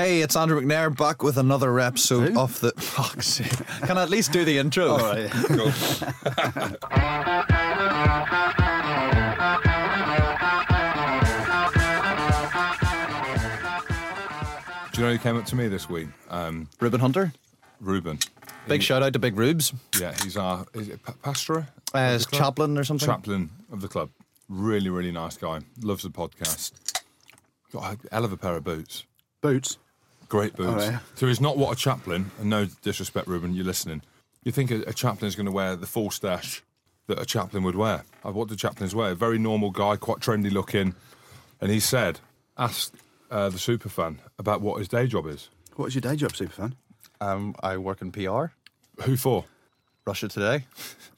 Hey, it's Andrew McNair back with another episode Who? of the. Sake. Can I at least do the intro? All right. Do you know who came up to me this week? Um, Ruben Hunter. Ruben. Big He- shout out to Big Rubes. Yeah, he's our is it pa- pastor? Uh, chaplain or something? Chaplain of the club. Really, really nice guy. Loves the podcast. Got a hell of a pair of boots. Boots. Great boots. Oh, yeah. So he's not what a chaplain, and no disrespect, Ruben, you're listening. You think a, a chaplain is going to wear the full stash that a chaplain would wear? Uh, What do chaplains wear? A Very normal guy, quite trendy looking. And he said, asked uh, the superfan about what his day job is. What is your day job, superfan? Um, I work in PR. Who for? Russia Today.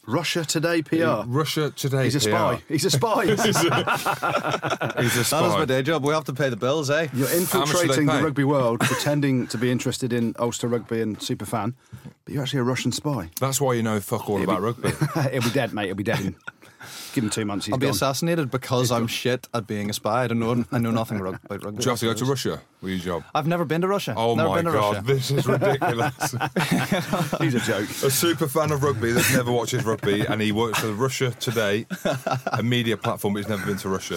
Russia Today PR. Russia Today. He's a spy. PR. He's a spy. He's a spy. That is my day job. We have to pay the bills, eh? You're much do they infiltrating the pay? rugby world, pretending to be interested in Ulster rugby and superfan, but you're actually a Russian spy. That's why you know fuck all about rugby. He'll be dead, mate. He'll be dead. In, give him two months. He's I'll be gone. assassinated because I'm shit at being a spy. I don't know. I know nothing about rugby. Do you have to go to Russia with your job? I've never been to Russia. Oh never my been to god, Russia. this is ridiculous. He's a joke. a super fan of rugby that never watches rugby, and he works for Russia Today, a media platform, but he's never been to Russia.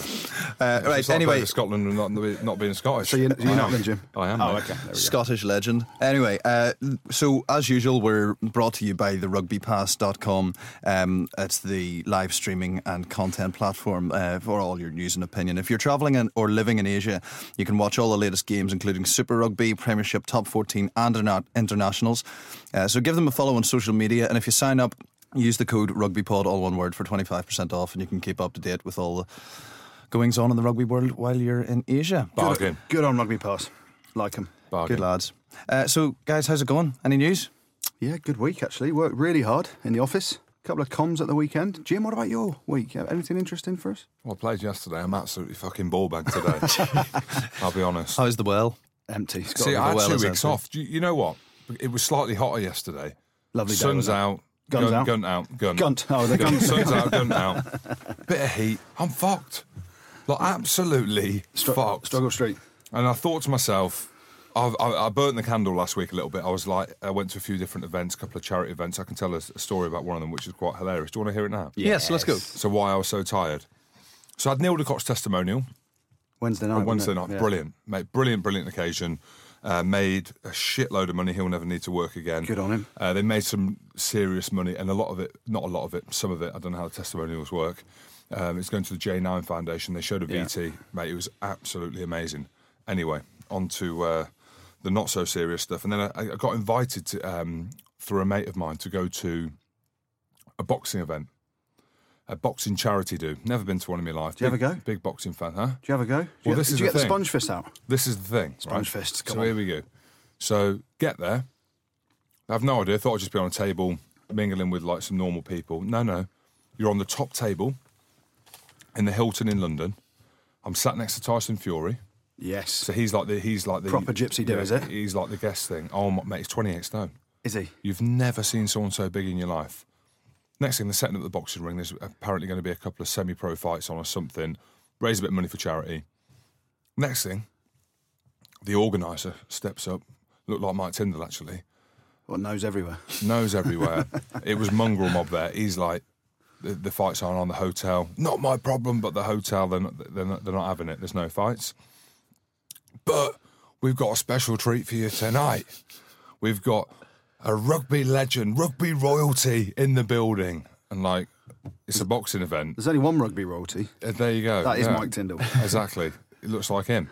Uh, right. Like Anyway, playing for Scotland and not, not being Scottish. So you're, you're I not am. Jim? I am. Oh, mate. okay. There go. Scottish legend. Anyway, uh, so as usual, we're brought to you by the rugbypass.com. Um, it's the live streaming and content platform uh, for all your news and opinion. If you're travelling in, or living in Asia, you can watch all the latest games, including Super Rugby, Premiership, Top 14, and interna- internationals. Uh, so give them a follow on social media, and if you sign up, use the code RugbyPod, all one word, for 25% off, and you can keep up to date with all the goings on in the rugby world while you're in Asia. Bargain. Good on rugby pass. Like him. Bargain. Good lads. Uh, so, guys, how's it going? Any news? Yeah, good week actually. Worked really hard in the office. Couple of comms at the weekend. Jim, what about your week? Uh, anything interesting for us? Well, I played yesterday. I'm absolutely fucking ball bag today. I'll be honest. How's the well? Empty. It's got See, I had well two weeks empty. off. Do you, you know what? It was slightly hotter yesterday. Lovely Sun's wasn't out. Guns gun, out? Gun out. Gun. Gunt. Oh, the gun. Sun's out. Gun out. Bit of heat. I'm fucked. Like absolutely Str- fucked. Struggle Street. And I thought to myself, I've, I, I burnt the candle last week a little bit. I was like, I went to a few different events, a couple of charity events. I can tell a, a story about one of them, which is quite hilarious. Do you want to hear it now? Yes, let's go. So why I was so tired. So I had Neil de Kock's testimonial Wednesday night. Wednesday night. Yeah. Brilliant, mate. Brilliant, brilliant occasion. Uh, made a shitload of money. He'll never need to work again. Good on him. Uh, they made some serious money, and a lot of it, not a lot of it, some of it. I don't know how the testimonials work. Um, it's going to the J9 Foundation. They showed a Yeah. VT, mate. It was absolutely amazing. Anyway, on to uh, the not so serious stuff, and then I, I got invited to um, through a mate of mine to go to a boxing event. A boxing charity do. Never been to one in my life. Do you big, ever go? Big boxing fan, huh? Do you have a go? Did Well, you, this is you the get the sponge fist out? This is the thing. Sponge right? fists, So on. here we go. So get there. I have no idea. I Thought I'd just be on a table mingling with like some normal people. No, no. You're on the top table in the Hilton in London. I'm sat next to Tyson Fury. Yes. So he's like the he's like the Proper gypsy do, is it? He's like the guest thing. Oh my, mate, he's 28 stone. Is he? You've never seen someone so big in your life. Next thing, they're setting up the boxing ring. There's apparently going to be a couple of semi-pro fights on or something. Raise a bit of money for charity. Next thing, the organizer steps up. Looked like Mike Tindall actually. What nose everywhere? Nose everywhere. it was mongrel mob there. He's like, the, the fights aren't on the hotel. Not my problem, but the hotel they're not, they're not, they're not having it. There's no fights. But we've got a special treat for you tonight. We've got a rugby legend, rugby royalty in the building, and like it's a boxing event. There's only one rugby royalty. Uh, there you go. That is Yeah. Mike Tindall. Exactly. It looks like him.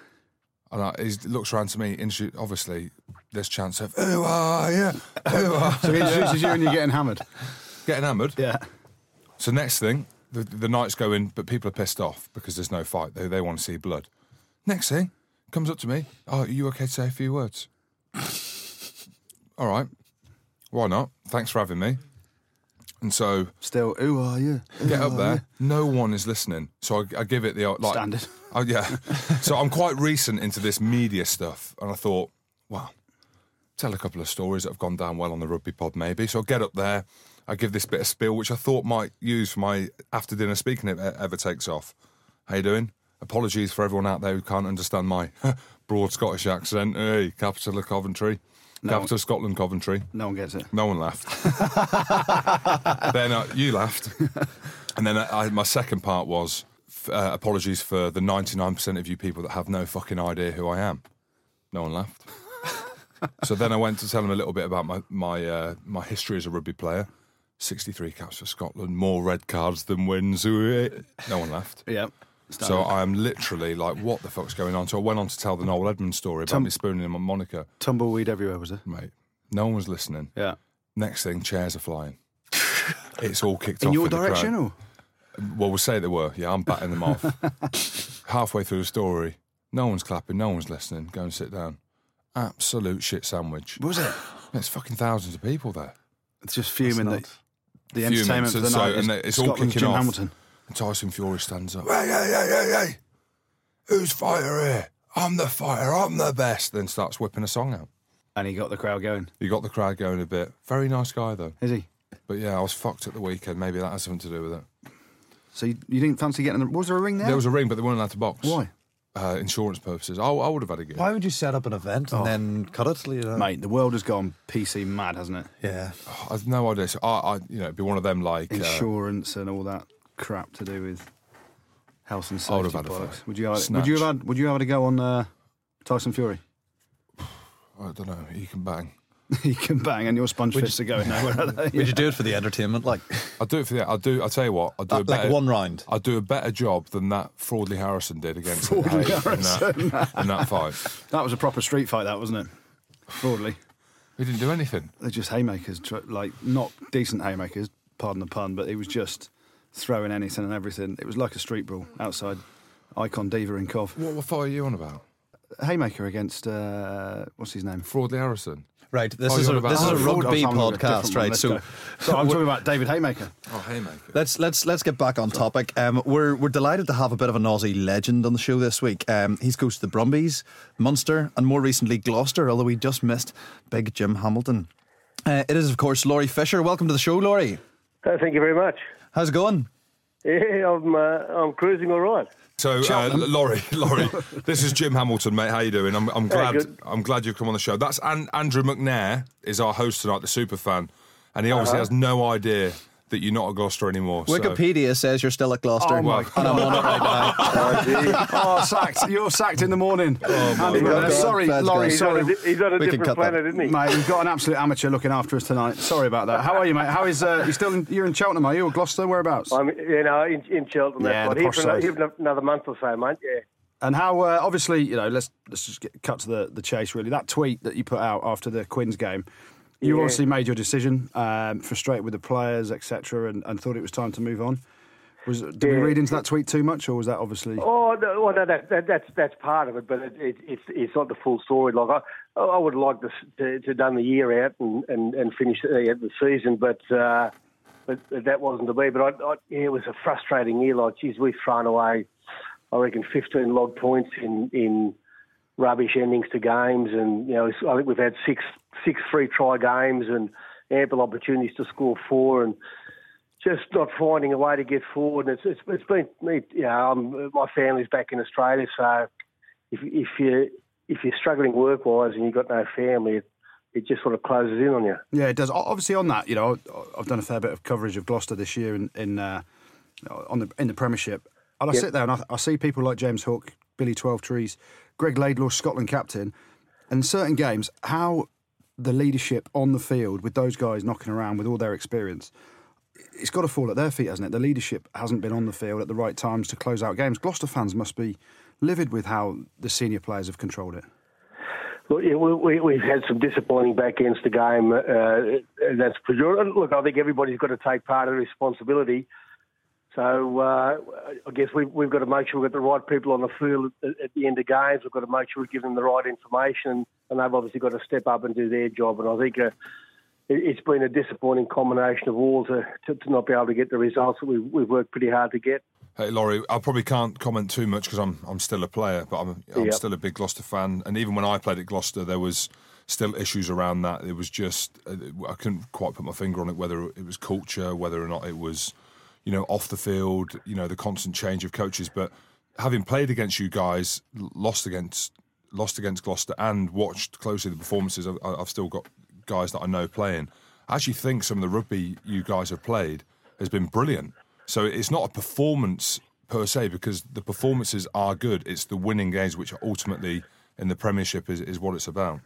And I, he looks around to me. Obviously, there's chance of who are you? Who are So he introduces you and you're getting hammered. getting hammered? Yeah. So next thing, the, the night's going, but people are pissed off because there's no fight. They, they want to see blood. Next thing, comes up to me. Oh, are you okay to say a few words? All right. Why not? Thanks for having me. And so Still, who are you? Who get up are there. No one is listening. So I, I give it the like Standard. Oh yeah. so I'm quite recent into this media stuff, and I thought, well, tell a couple of stories that have gone down well on the rugby pod, maybe. So I get up there. I give this bit of spiel, which I thought might use for my after dinner speaking if it ever takes off. How you doing? Apologies for everyone out there who can't understand my broad Scottish accent. Hey, capital of Coventry, capital of Scotland, Coventry. No one gets it. No one laughed. then uh, you laughed, and then I, my second part was uh, apologies for the ninety nine percent of you people that have no fucking idea who I am. No one laughed. so then I went to tell them a little bit about my my uh, my history as a rugby player. Sixty three caps for Scotland, more red cards than wins. No one laughed. Yeah. So I'm literally like, what the fuck's going on? So I went on to tell the Noel Edmonds story about Tum- me spooning him on Monica. Tumbleweed everywhere, was there? Mate, no one was listening. Yeah. Next thing, chairs are flying. it's all kicked In off. In your with the crowd. direction, or? Well, we'll say they were. Yeah, I'm batting them off. Halfway through the story, no one's clapping, no one's listening. Go and sit down. Absolute shit sandwich. Was it? There's fucking thousands of people there. It's just fuming that the Fuming. entertainment for the So- night and is it's all kicking Jim off. Hamilton. And Tyson Fury stands up. Hey, hey, hey, hey, hey. Who's fighter here? I'm the fighter. I'm the best. Then starts whipping a song out. And he got the crowd going. You got the crowd going a bit. Very nice guy though. Is he? But yeah, I was fucked at the weekend. Maybe that has something to do with it. So you, you didn't fancy getting the. Was there a ring there? There was a ring, but they weren't allowed to box. Why? Uh, insurance purposes. I, I would have had a go. Why would you set up an event and Oh. then cut it? You know? Mate, the world has gone PC mad, hasn't it? Yeah. I've no idea. So I, I, you know, it'd be one of them like. Uh, Insurance and all that crap to do with health and I would safety have had a fight. Would you? Have, would you have had? Would you have had a go on uh, Tyson Fury? I don't know. You can bang. he can bang, and your sponge fists are going nowhere. Are they? Would you do it for the entertainment? Like, I'll do it for the. I'll do. I'll tell you what. I'll do a like better, one round? I'll do a better job than that Fraudley Harrison did against Fraudley Hayes in that, in that fight. That was a proper street fight, that wasn't it? Broadly, He didn't do anything. they're just haymakers, tr- like not decent haymakers. Pardon the pun, but he was just throwing anything and everything. It was like a street brawl outside Icon Diva in Cov. What, what fight are you on about? Haymaker against uh, what's his name? Fraudley Harrison. Right. This Oh, is a about- this is a rugby oh, I'm on a different podcast, right? So, so I'm talking about David Haymaker. Oh, Haymaker. Let's let's let's get back on topic. Um, we're we're delighted to have a bit of an Aussie legend on the show this week. Um, he's coached the Brumbies, Munster, and more recently Gloucester. Although we just missed Big Jim Hamilton. Uh, it is of course Laurie Fisher. Welcome to the show, Laurie. Uh, thank you very much. How's it going? Yeah, I'm uh, I'm cruising all right. So, uh, Laurie, Laurie, this is Jim Hamilton, mate. How you doing? I'm, I'm glad. good. I'm glad you've come on the show. That's An- Andrew McNair is our host tonight, the super fan, and he obviously has no idea that you're not at Gloucester anymore. so- Wikipedia says you're still at Gloucester, Oh my and I'm on it right now. Oh. Oh, sacked! You're sacked in the morning. Andy, God, uh, sorry, that's Laurie. great. He's on a, Sorry, he's on a We different planet, isn't he? mate. We've got an absolute amateur looking after us tonight. Sorry about that. How are you, mate? How is uh, you still? In, you're in Cheltenham, are you, or Gloucester? Whereabouts? I'm you know in, in Cheltenham. Yeah, that's the right. posh Here for, another, side. here for another month or so, mate. Yeah. And how? Uh, obviously, you know. Let's let's just get cut to the, the chase. Really, that tweet that you put out after the Quins game, you Yeah. obviously made your decision, um, frustrated with the players, etc., and, and thought it was time to move on. Was did we read into that tweet too much, or was that obviously? Oh, no, well, no, that, that, that's that's part of it, but it, it, it's it's not the full story. Like I, I would like to to, to done the year out and and, and finish uh, the season, but uh, but that wasn't to be. But I, I, yeah, it was a frustrating year. Like, geez, we've thrown away, I reckon, 15 log points in in rubbish endings to games, and you know, I think we've had six six free try games and ample opportunities to score four and just not finding a way to get forward. And it's it's, it's been me. You know, I'm, my family's back in Australia, so if if you if you're struggling work wise and you've got no family, it, it just sort of closes in on you. Yeah, it does. Obviously, on that, you know, I've done a fair bit of coverage of Gloucester this year in in uh, on the in the Premiership, and I Yep. sit there and I, I see people like James Hook, Billy Twelvetrees, Greg Laidlaw, Scotland captain, and certain games how the leadership on the field with those guys knocking around with all their experience. It's got to fall at their feet, hasn't it? The leadership hasn't been on the field at the right times to close out games. Gloucester fans must be livid with how the senior players have controlled it. Yeah, we, we've had some disappointing back ends to game. Uh, that's for sure. Look, I think everybody's got to take part of the responsibility. So uh, I guess we, we've got to make sure we've got the right people on the field at, at the end of games. We've got to make sure we give them the right information, and they've obviously got to step up and do their job. And I think uh, it, it's been a disappointing combination of all to, to, to not be able to get the results that we, we've worked pretty hard to get. Hey, Laurie, I probably can't comment too much because I'm I'm still a player, but I'm I'm Yep. still a big Gloucester fan. And even when I played at Gloucester, there was still issues around that. It was just uh, I couldn't quite put my finger on it whether it was culture, whether or not it was you know off the field, you know the constant change of coaches. But having played against you guys, lost against lost against Gloucester, and watched closely the performances, I've, I've still got guys that I know playing. I actually think some of the rugby you guys have played has been brilliant. So it's not a performance per se because the performances are good. It's the winning games which ultimately in the Premiership is, is what it's about.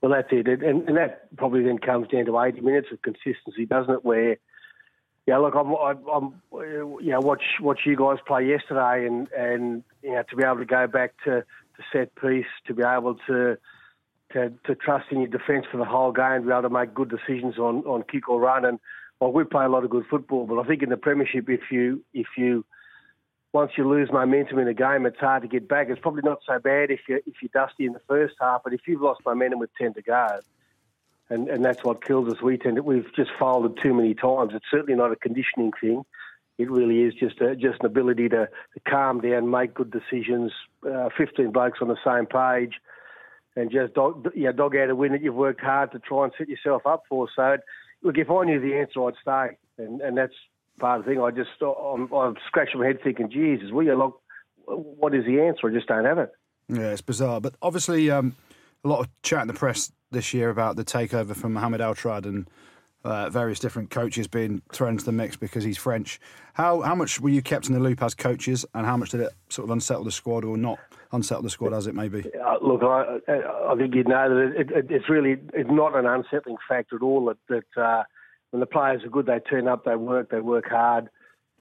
Well, that's it, and, and that probably then comes down to 80 minutes of consistency, doesn't it? Where, yeah, look, I'm, I'm, you know, watch watch you guys play yesterday, and and you know to be able to go back to, to set piece, to be able to to, to trust in your defence for the whole game, to be able to make good decisions on, on kick or run, and well, we play a lot of good football, but I think in the premiership, if you if you once you lose momentum in a game, it's hard to get back. It's probably not so bad if you if you're dusty in the first half, but if you've lost momentum with ten to go, and and that's what kills us. We tend to we've just folded too many times. It's certainly not a conditioning thing. It really is just a, just an ability to, calm down, make good decisions. Uh, Fifteen blokes on the same page, and just dog, yeah, dog out a win that you've worked hard to try and set yourself up for. So, look, if I knew the answer, I'd stay, and and that's part of the thing. I just I'm, I'm scratching my head thinking, Jesus, will you look? What is the answer? I just don't have it. Yeah, it's bizarre. But obviously, um, a lot of chat in the press this year about the takeover from Mohamed Altrad and uh, various different coaches being thrown into the mix because he's French. How how much were you kept in the loop as coaches, and how much did it sort of unsettle the squad or not unsettle the squad as it may be? Uh, look, I, I think you know that it, it, it's really it's not an unsettling factor at all. That, that uh, when the players are good, they turn up, they work, they work hard,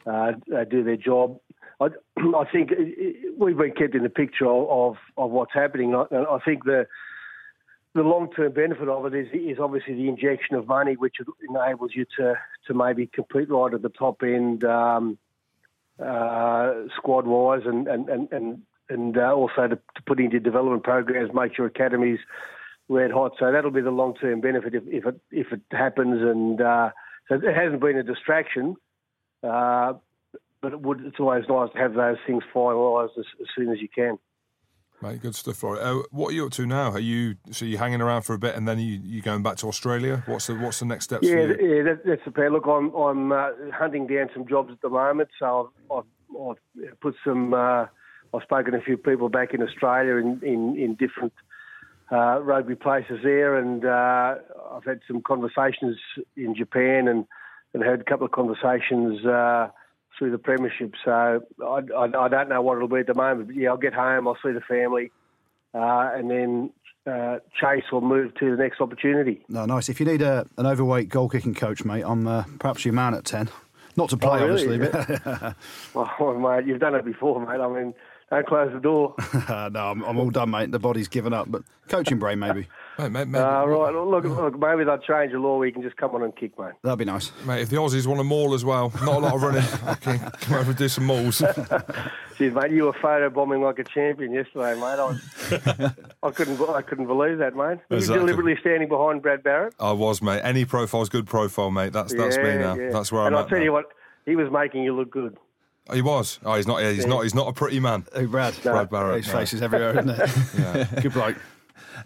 uh, they do their job. I, I think we've been kept in the picture of, of what's happening. I, I think the the long term benefit of it is, is obviously the injection of money, which enables you to, to maybe compete right at the top end, um, uh, squad wise, and and and and, and uh, also to, to, put into development programs, make your academies red hot. So that'll be the long term benefit if, if it if it happens. And uh, so it hasn't been a distraction, uh, but it would. It's always nice to have those things finalised as, as, soon as you can. Mate, good stuff, Rory. Uh, what are you up to now? Are you so you hanging around for a bit and then you you going back to Australia? What's the what's the next steps? Yeah, yeah, that, that's the plan. Look, I'm I'm uh, hunting down some jobs at the moment, so I've, I've, I've put some. Uh, I've spoken to a few people back in Australia in in, in different uh, rugby places there, and uh, I've had some conversations in Japan and, and had a couple of conversations uh, through the Premiership. So I, I, I, don't know what it'll be at the moment, but yeah, I'll get home, I'll see the family, uh, and then uh, Chase will move to the next opportunity. No, nice. If you need a, an overweight goal kicking coach, mate, I'm uh, perhaps your man at 10. Not to play, oh, really? obviously. But well, mate, you've done it before, mate. I mean, don't close the door. no, I'm, I'm, all done, mate. The body's given up, but coaching brain maybe. Mate, mate, mate, uh, right, look, look, maybe they'll change the law where you can just come on and kick, mate. That'd be nice. Mate, if the Aussies want a maul as well, not a lot of running, I can come over and do some mauls. Jeez, mate, you were photo bombing like a champion yesterday, mate. I, was, I couldn't, I couldn't believe that, mate. Were you deliberately standing behind Brad Barritt? I was, mate. Any profile's good profile, mate. That's that's yeah, me now. Yeah. That's where and I'm I'll tell now. you what, he was making you look good. He was. Oh, he's not. He's not. He's not a pretty man. Who, Brad? No. Brad Barritt. His face is everywhere, isn't it? yeah. Good bloke.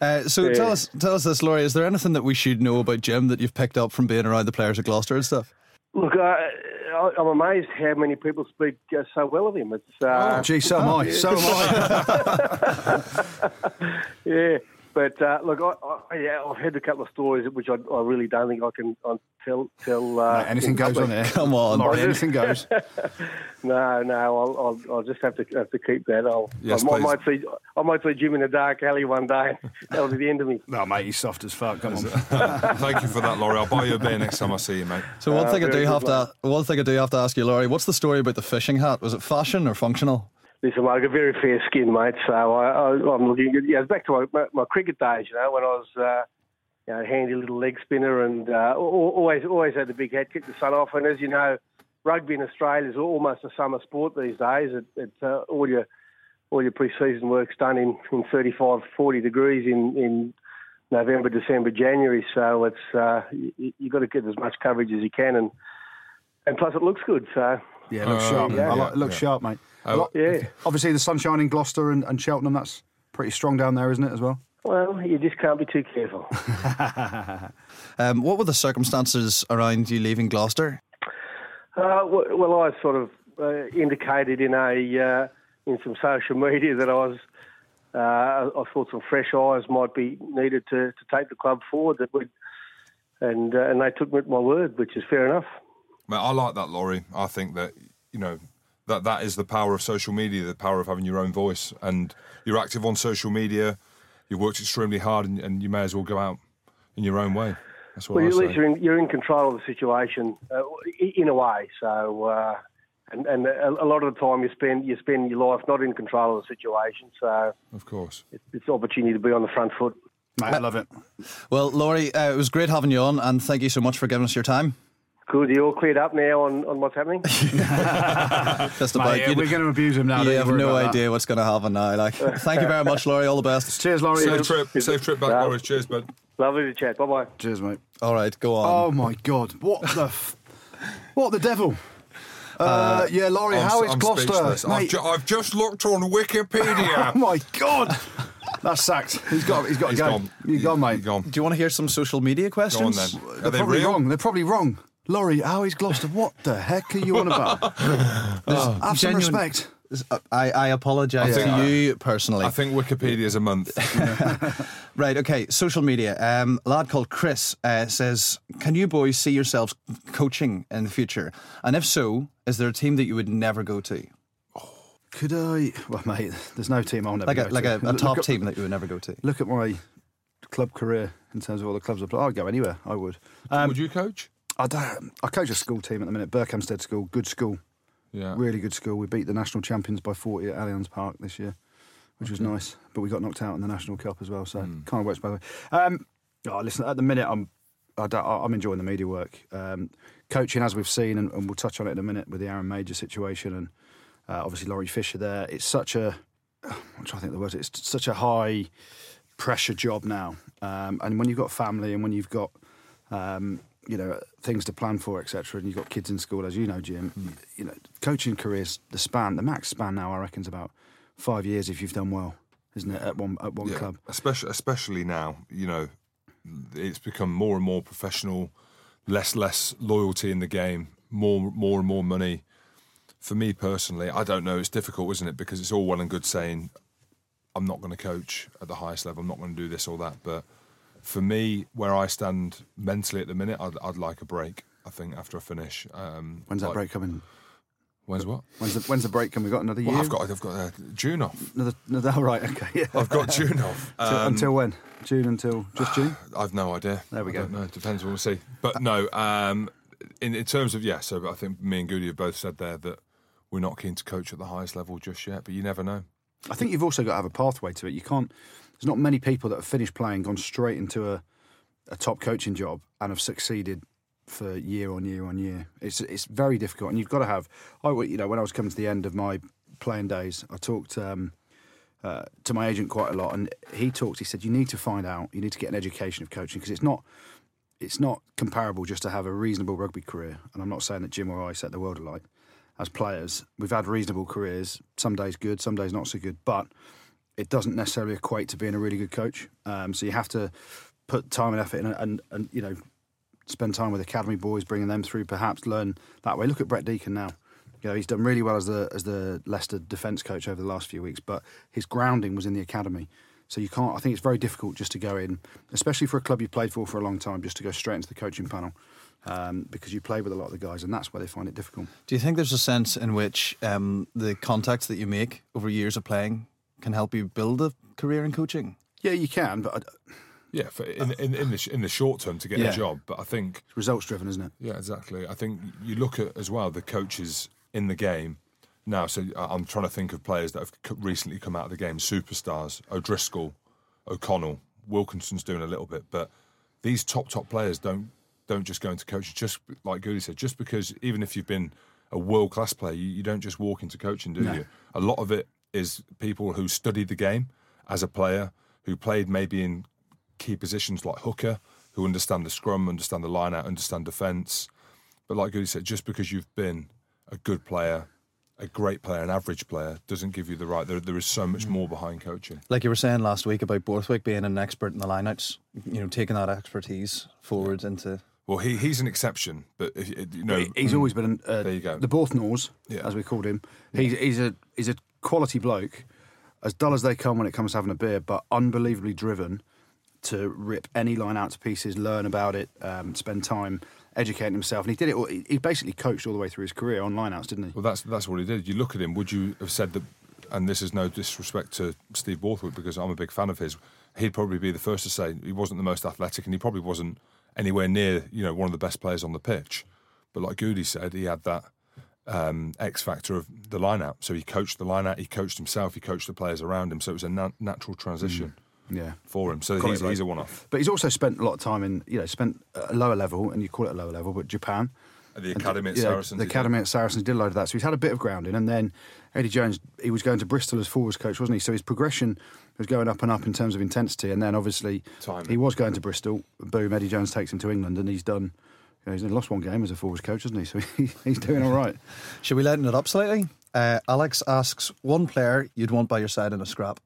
Uh, so Yeah. tell us, tell us this, Laurie. Is there anything that we should know about Jim that you've picked up from being around the players of Gloucester and stuff? Look, uh, I- I'm amazed how many people speak uh, so well of him. It's uh, Oh, gee, so am I. So am I. yeah, but uh, look, I, I, yeah, I've heard a couple of stories which I, I really don't think I can I tell. tell uh, Mate, anything goes public. on there. Come on. Laurie, anything goes. No, no, I'll, I'll, I'll just have to have to keep that. I'll, Yes, I, might- might see I might see Jim in a dark alley one day. That'll be the end of me. No, mate, he's soft as fuck. Come on. Thank you for that, Laurie. I'll buy you a beer next time I see you, mate. So one Uh, thing I do have good to, one thing I do have to ask you, Laurie. What's the story about the fishing hat? Was it fashion or functional? Listen, mate, I've got very fair skin, mate. So I, I, I'm looking. At, yeah, it's back to my, my, my cricket days. You know, when I was, uh, you know, handy little leg spinner, and uh, always, always had the big hat, kick the sun off. And as you know, rugby in Australia is almost a summer sport these days. It, it, uh, all your, all your pre-season work's done in, in 35, 40 degrees in, in November, December, January. So it's uh, you, you've got to get as much coverage as you can, and and plus it looks good. So Yeah, it looks Uh, sharp. yeah, I like, it looks yeah. sharp, mate. Oh, Lo- yeah. Obviously, the sunshine in Gloucester and, and Cheltenham, that's pretty strong down there, isn't it, as well? well, you just can't be too careful. Um, what were the circumstances around you leaving Gloucester? Uh, well, I sort of uh, indicated in a uh, in some social media that I was. Uh, I thought some fresh eyes might be needed to, to take the club forward. That would, and uh, and they took me at my word, which is fair enough. Mate, I like that, Laurie. I think that you know that that is the power of social media, the power of having your own voice, and you're active on social media. You've worked extremely hard, and, and you may as well go out in your own way. That's what Well, I at say. least you're in, you're in control of the situation uh, in a way. So, uh, and, and a, a lot of the time you spend you spend your life not in control of the situation. So Of course. it's, it's an opportunity to be on the front foot. Mate, I love it. Well, Laurie, uh, it was great having you on, and thank you so much for giving us your time. Good, you all cleared up now on, on what's happening. Just about Mate, yeah, we're going to abuse him now. you have no about that. idea what's going to happen now. Like, thank you very much, Laurie. All the best. Cheers, Laurie. Safe trip. Safe trip back, Yeah. Laurie. Cheers, bud. Lovely to chat. Bye bye. Cheers, mate. All right, go on. Oh my God! What the? F- what the devil? Uh, yeah, Laurie, I'm, how is I'm Gloucester? I've, ju- I've just looked on Wikipedia. oh Wikipedia. my God! That's sacked. He's got. He's got He's to go. gone. You gone, mate? He's gone. Do you want to hear some social media Go on questions? then. Are They're they probably real? wrong. They're probably wrong. Laurie, how is Gloucester? What the heck are you on about? Oh, Have some genuine- respect. I, I apologise I think- to you personally. I think Wikipedia is a month. Right, okay. Social media. Um, a lad called Chris uh, says, Can you boys see yourselves coaching in the future? And if so, is there a team that you would never go to? Could I? Well, mate, there's no team I'll never Like go a, like to. a, a top at- team that you would never go to? Look at my club career in terms of all the clubs I play. I'd go anywhere. I would. Um, Would you coach? I don't. I coach a school team at the minute, Berkhamsted School. Good school, Yeah. really good school. We beat the national champions by 40 at Allianz Park this year, which was nice. But we got knocked out in the national cup as well, so kind of works by the way. Um, oh, listen, at the minute, I'm. I I'm enjoying the media work. Um, coaching, as we've seen, and, and we'll touch on it in a minute with the Aaron Mauger situation, and uh, obviously Laurie Fisher there. It's such a. I'm trying to think the words. It's such a high pressure job now, um, and when you've got family and when you've got um, you know things to plan for, etc., and you've got kids in school, as you know, Jim. Hmm. You know, coaching careers, the span, the max span now, I reckon, is about five years if you've done well, isn't it? At one at one Yeah, club. especially especially now, you know, it's become more and more professional, less less loyalty in the game, more more and more money. For me personally, I don't know. It's difficult, isn't it? Because it's all well and good saying, "I'm not going to coach at the highest level. I'm not going to do this or that." But for me, where I stand mentally at the minute, I'd, I'd like a break. I think after I finish. Um, When's that like- break coming? When's what? When's the when's the break coming? We got another year. Well, I've got I've got uh, June off. another. another oh, right. Okay. Yeah. I've got June off. Um, until when? June until just June. I've no idea. There we I go. know. Depends. We'll see. But no. Um, in, in terms of yeah, so I think me and Goody have both said there that we're not keen to coach at the highest level just yet. But you never know. I think you've also got to have a pathway to it. You can't. There's not many people that have finished playing, gone straight into a, a top coaching job, and have succeeded for year on year on year. It's it's very difficult, and you've got to have. I you know when I was coming to the end of my playing days, I talked um, uh, to my agent quite a lot, and he talked. He said you need to find out. You need to get an education of coaching because it's not. It's not comparable just to have a reasonable rugby career, and I'm not saying that Jim or I set the world alight. As players, we've had reasonable careers. Some days good, some days not so good, but it doesn't necessarily equate to being a really good coach. Um, so you have to put time and effort in, and, and you know, spend time with academy boys, bringing them through. Perhaps learn that way. Look at Brett Deacon now. You know, he's done really well as the as the Leicester defence coach over the last few weeks, but his grounding was in the academy. So you can't. I think it's very difficult just to go in, especially for a club you've played for for a long time, just to go straight into the coaching panel. Um, because you play with a lot of the guys, and that's where they find it difficult. Do you think there's a sense in which um, the contacts that you make over years of playing can help you build a career in coaching? Yeah, you can, but uh, Yeah, for in in in the sh- in the short term to get Yeah. a job. But I think it's results driven, isn't it? Yeah, exactly. I think you look at as well the coaches in the game now. So I- I'm trying to think of players that have recently come out of the game, superstars: O'Driscoll, O'Connell, Wilkinson's doing a little bit, but these top top players don't don't just go into coaching. Just like Goody said, just because even if you've been a world class player, you, you don't just walk into coaching, do you? A lot of it is people who studied the game as a player, who played maybe in key positions like hooker, who understand the scrum, understand the line out, understand defence. But like Goody said, just because you've been a good player, a great player, an average player, doesn't give you the right. There, there is so much more behind coaching. Like you were saying last week about Borthwick being an expert in the lineouts, you know, taking that expertise forward into. Well, he, he's an exception, but if, you know, He- he's always been uh, There you go. the Borthnors, Yeah. as we called him. He's, he's a he's a quality bloke, as dull as they come when it comes to having a beer, but unbelievably driven to rip any line out to pieces, learn about it, um, spend time educating himself. And he did it. All, he basically coached all the way through his career on line outs, didn't he? Well, that's that's what he did. You look at him. Would you have said that? And this is no disrespect to Steve Borthwick because I'm a big fan of his. He'd probably be the first to say he wasn't the most athletic, and he probably wasn't anywhere near you know one of the best players on the pitch. But like Goody said, he had that um, X factor of the line out. So he coached the line out, he coached himself, he coached the players around him. So it was a na- natural transition Yeah. for him. So he's, right. he's a one off. But he's also spent a lot of time in, you know, spent a lower level, and you call it a lower level, but Japan. At the academy at Yeah, Saracens. The did. academy at Saracens did a load of that. So he's had a bit of grounding. And then Eddie Jones, he was going to Bristol as forwards coach, wasn't he? So his progression was going up and up in terms of intensity. And then obviously Timing. he was going to Bristol. Boom, Eddie Jones takes him to England and he's done, you know, he's only lost one game as a forwards coach, hasn't he? So he's doing all right. Should we lighten it up slightly? Uh, Alex asks one player you'd want by your side in a scrap.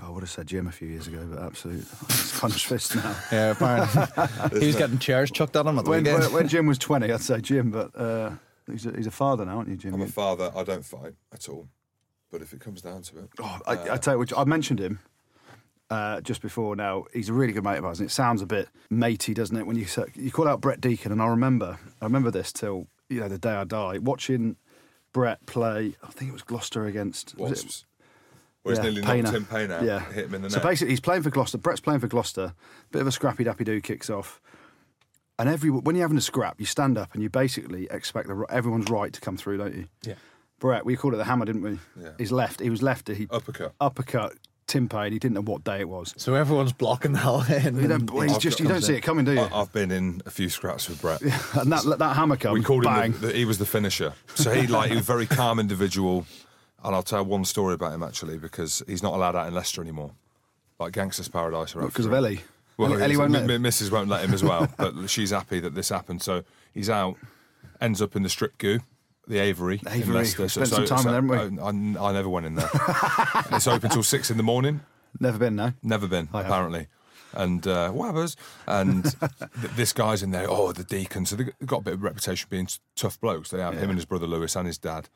Oh, I would have said Jim a few years ago, but absolute it's clenched fist now. Yeah, apparently he was getting chairs chucked at him at the When, weekend. when, when Jim was 20, I'd say Jim, but uh, he's, a, he's a father now, aren't you, Jim? I'm a father. I don't fight at all. But if it comes down to it, Oh, I, I tell you what, I mentioned him uh, just before. Now he's a really good mate of ours, and it sounds a bit matey, doesn't it? When you say- you call out Brett Deacon, and I remember, I remember this till you know the day I die, watching Brett play. I think it was Gloucester against was it- wasps. Whereas yeah, nearly Paynter. knocked Tim Payne out, Yeah, hit him in the so neck. basically, he's playing for Gloucester. Brett's playing for Gloucester. Bit of a scrappy dappy do kicks off. And every when you're having a scrap, you stand up and you basically expect the, everyone's right to come through, don't you? Yeah. Brett, we called it the hammer, didn't we? Yeah. He's left. He was left. He Uppercut. uppercut Tim Payne. He didn't know what day it was. so everyone's blocking the hell in. You don't, he's just you don't see it coming, do you? I- I've been in a few scraps with Brett. and that that hammer comes. We called bang. him. The, the, he was the finisher. So he like he was a very calm individual. And I'll tell one story about him actually because he's not allowed out in Leicester anymore. Like Gangsters Paradise. are out because of. Ellie. Well, Ellie, Ellie won't let M- him. M- Mrs. won't let him as well, but she's happy that this happened. So he's out, ends up in the strip goo, the Avery, in Avery. Leicester. We So- spent some time so there, haven't I, I, I never went in there. it's open till six in the morning. Never been no. Never been, I have. apparently. And uh, whatever's. And th- this guy's in there, oh, the deacon. So they've got a bit of reputation being tough blokes. They have him and his brother Lewis and his dad.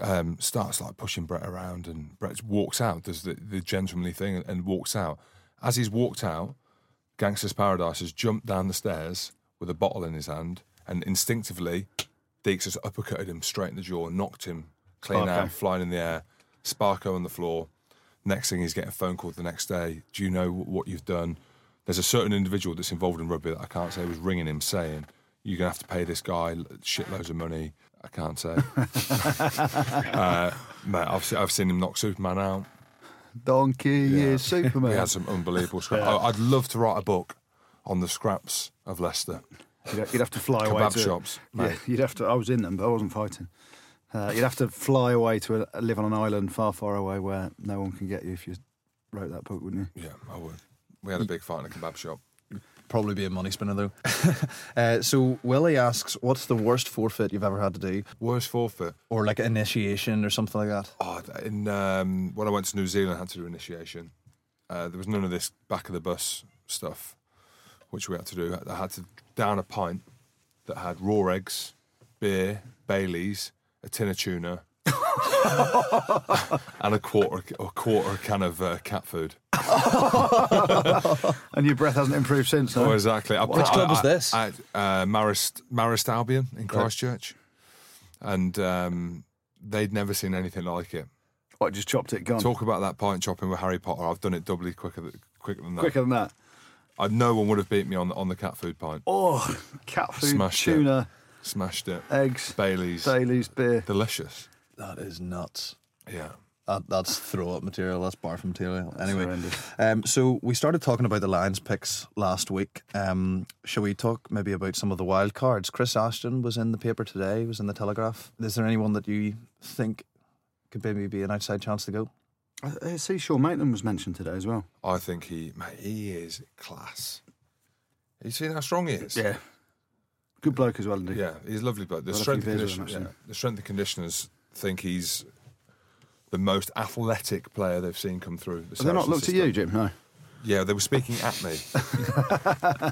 Um, starts like pushing Brett around, and Brett walks out, does the, the gentlemanly thing, and, and walks out. As he's walked out, Gangster's Paradise has jumped down the stairs with a bottle in his hand, and instinctively, Deeks has uppercutted him straight in the jaw, knocked him clean out, flying in the air, Sparko on the floor. Next thing, he's getting a phone call the next day. Do you know what you've done? There's a certain individual that's involved in rugby that I can't say was ringing him saying, "You're gonna have to pay this guy shitloads of money." I can't say. uh, mate, I've, I've seen him knock Superman out. Donkey Yeah. is Superman. We had some unbelievable scraps. I- I'd love to write a book on the scraps of Leicester. You'd, you'd have to fly away Kebab to shops, Yeah, you'd have to. I was in them, but I wasn't fighting. Uh, you'd have to fly away to a, live on an island far, far away where no one can get you if you wrote that book, wouldn't you? Yeah, I would. We had a big fight in a kebab shop. Probably be a money spinner though. uh, so Willie asks, "What's the worst forfeit you've ever had to do, Worst forfeit. or like initiation or something like that?" Oh, in um, when I went to New Zealand, I had to do initiation. Uh, there was none of this back of the bus stuff, which we had to do. I had to down a pint that had raw eggs, beer, Bailey's, a tin of tuna, and a quarter a quarter can of uh, cat food. And your breath hasn't improved since. Oh, exactly. I, Which club was this? At uh, Marist, Marist Albion in Christchurch, and um, they'd never seen anything like it. What, just chopped it, gone. Talk about that pint chopping with Harry Potter. I've done it doubly quicker, quicker than that. Quicker than that. I, no one would have beat me on the, on the cat food pint. Oh, cat food, Smashed it. tuna, Smashed it. eggs, Bailey's. Bailey's, beer. Delicious. That is nuts. Yeah. That, that's throw up material. That's barf material. Anyway, um, so we started talking about the Lions picks last week. Um, shall we talk maybe about some of the wild cards? Chris Ashton was in the paper today. Was in the Telegraph. Is there anyone that you think could maybe be an outside chance to go? I, I see Sean Maitland was mentioned today as well. I think he, mate, he is class. You seen how strong he is? Yeah. Good bloke as well, isn't? Yeah, he's a lovely bloke. The Got a strength, few and beers with condition, yeah, the strength and conditioners think he's the most athletic player they've seen come through. The Have they not Saracen looked at you, Jim? No. Yeah, they were speaking at me.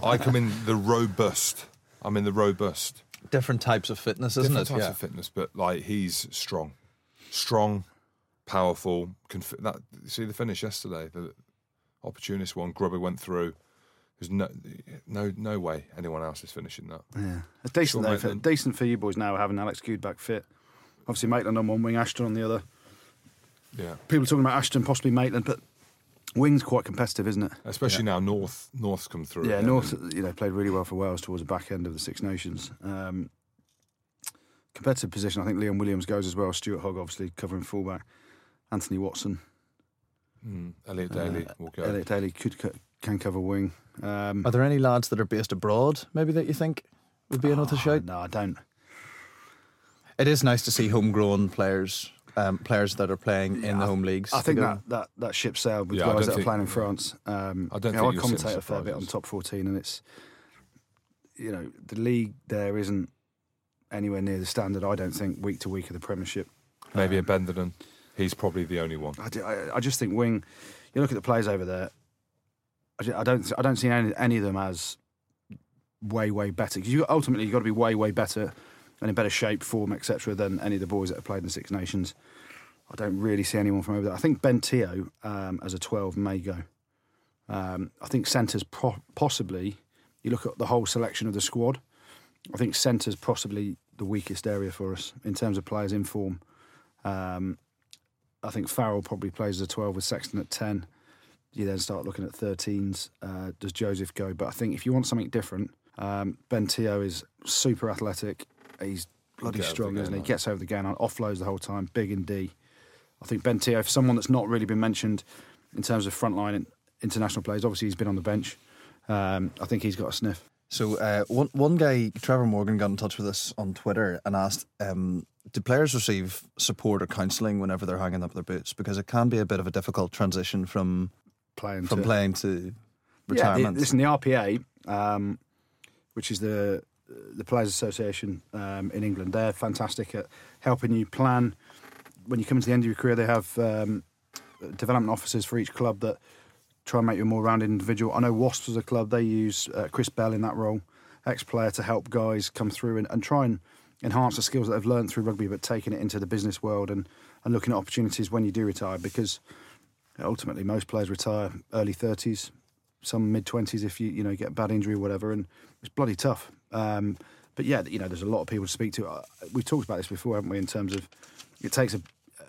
I come in the robust. I'm in the robust. Different types of fitness, isn't Different it? Different types of fitness, but like he's strong, strong, powerful. Conf- that see the finish yesterday, the opportunist one. Grubby went through. There's no, no, no way anyone else is finishing that. Yeah, a decent Sean though, for, decent for you boys now having Alex Goode back fit. Obviously, Maitland on one wing, Ashton on the other. Yeah, People are talking about Ashton, possibly Maitland, but wing's quite competitive, isn't it? especially now North North's come through. Yeah, North, and- you know, played really well for Wales towards the back end of the Six Nations. Um, competitive position. I think Liam Williams goes as well. Stuart Hogg, obviously covering fullback. Anthony Watson, Mm, Elliot Daly uh. Elliot Daly could co- can cover wing. Um, Are there any lads that are based abroad, maybe that you think would be another oh, shout? No, I don't. It is nice to see homegrown players, um, players that are playing in the home leagues. I think that, that, that ship sailed with Yeah, I guys don't that are playing in France. Um, I don't you know, think I you'll see any commentate a fair bit on surprises. top 14, and it's, you know, the league there isn't anywhere near the standard, I don't think, week to week of the Premiership. Maybe a Benderton. He's probably the only one. I, do- I, I just think wing. You look at the players over there. I, ju- I don't. I don't see any, any of them as way way better because you ultimately you've got to be way way better and in better shape, form, etc. than any of the boys that have played in the Six Nations. I don't really see anyone from over there. I think Ben Teo um, as a twelve may go. Um, I think centres pro- possibly. You look at the whole selection of the squad. I think centres possibly the weakest area for us in terms of players in form. Um, I think Farrell probably plays as a 12 with Sexton at 10. You then start looking at 13s. Uh, does Joseph go? But I think if you want something different, um, Ben Teo is super athletic. He's bloody strong, isn't he? game, Gets over the game, on offloads the whole time, big and D. I think Ben Teo, for someone that's not really been mentioned in terms of frontline in- international players, obviously he's been on the bench. Um, I think he's got a sniff. So uh, one one guy, Trevor Morgan, got in touch with us on Twitter and asked, um, "Do players receive support or counselling whenever they're hanging up their boots? Because it can be a bit of a difficult transition from Playing from to, playing to retirement." the, listen, the RPA, um, which is the the Players Association um, in England, they're fantastic at helping you plan. When you come to the end of your career, they have um, development officers for each club that try and make you a more rounded individual. I know Wasps as a club, they use uh, Chris Bell in that role, ex player, to help guys come through and, and try and enhance the skills that they've learned through rugby, but taking it into the business world and, and looking at opportunities when you do retire because ultimately most players retire early 30s some mid twenties if you you know get a bad injury or whatever, and it's bloody tough. Um, but yeah, you know, there's a lot of people to speak to. Uh, We've talked about this before, haven't we? In terms of it takes a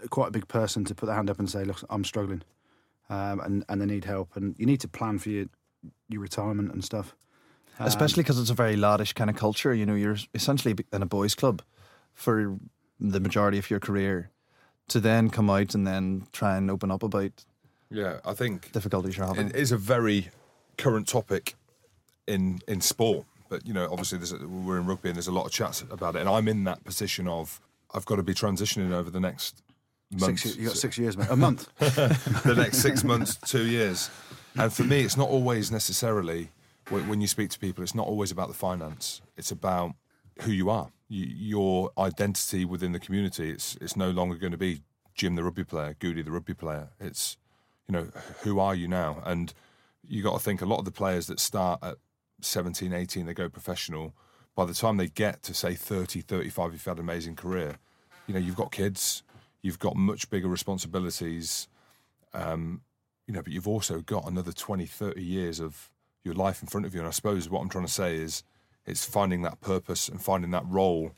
quite a big person to put their hand up and say, "Look, I'm struggling," um, and and they need help, and you need to plan for your your retirement and stuff. Um, especially because it's a very laddish kind of culture. You know, you're essentially in a boys' club for the majority of your career, to then come out and then try and open up about Yeah, I think difficulties you're having. it is a very current topic in in sport. But you know, obviously, there's a, we're in rugby and there's a lot of chats about it. And I'm in that position of I've got to be transitioning over the next month, six, you got six years, mate. A month. the next six months, two years. And for me, it's not always necessarily when, you speak to people. It's not always about the finance. It's about who you are, you, your identity within the community. It's it's no longer going to be Jim the rugby player, Goody the rugby player. It's you know who are you now? And you got to think a lot of the players that start at 17, 18, they go professional. By the time they get to say 30, 35, if you've had an amazing career, you know you've got kids, you've got much bigger responsibilities um, you know, but you've also got another 20, 30 years of your life in front of you. And I suppose what I'm trying to say is it's finding that purpose and finding that role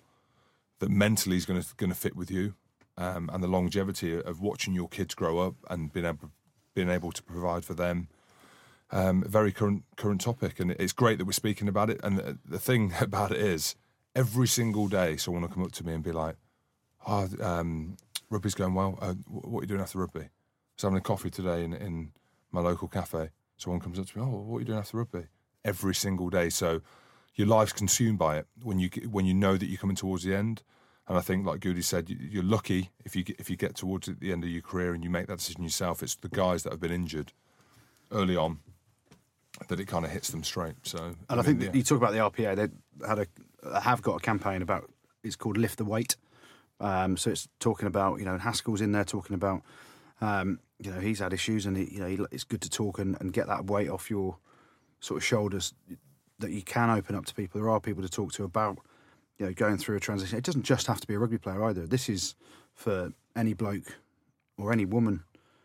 that mentally is going to going to fit with you, um, and the longevity of watching your kids grow up and being able being able to provide for them. Um, very current current topic, and it's great that we're speaking about it. And the, the thing about it is, every single day, someone will come up to me and be like, "Oh, um, rugby's going well. Uh, what are you doing after rugby?" So having a coffee today in, in my local cafe. Someone comes up to me, "Oh, what are you doing after rugby?" Every single day. So your life's consumed by it when you when you know that you're coming towards the end. And I think, like Goody said, you- you're lucky if you get, if you get towards the end of your career and you make that decision yourself. It's the guys that have been injured early on that it kind of hits them straight. So, And I, think mean, that you talk about the RPA. They had a have got a campaign about it's called Lift the Weight. Um, so it's talking about you know Haskell's in there talking about um, you know he's had issues and he, you know he, it's good to talk and, and get that weight off your sort of shoulders that you can open up to people. There are people to talk to about you know going through a transition. It doesn't just have to be a rugby player either. This is for any bloke or any woman,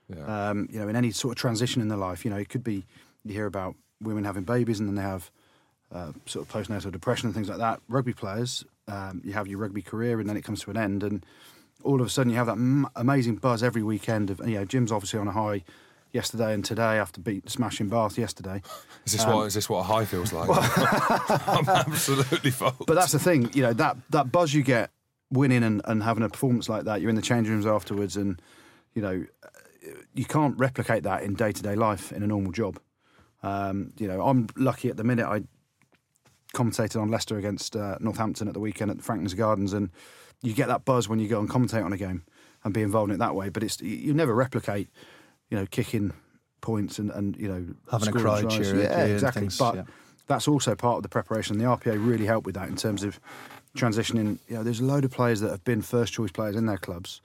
Yeah. um, you know, in any sort of transition in their life. You know, it could be you hear about women having babies and then they have uh, sort of postnatal depression and things like that. Rugby players, um, you have your rugby career and then it comes to an end, and all of a sudden you have that m- amazing buzz every weekend. Of you know, Jim's obviously on a high yesterday and today after beat smashing Bath yesterday. Is this Um, what is this what a high feels like? I'm absolutely fucked. But that's the thing, you know, that that buzz you get winning and, and having a performance like that, you're in the change rooms afterwards, and you know, you can't replicate that in day to day life in a normal job. Um, you know, I'm lucky at the minute. I commentated on Leicester against uh, Northampton at the weekend at Franklin's Gardens, and you get that buzz when you go and commentate on a game and be involved in it that way. But it's you never replicate, you know, kicking points and, and you know Having a cry cheer Yeah, exactly. things, but yeah. that's also part of the preparation. The RPA really helped with that in terms of transitioning. You know, there's a load of players that have been first choice players in their clubs,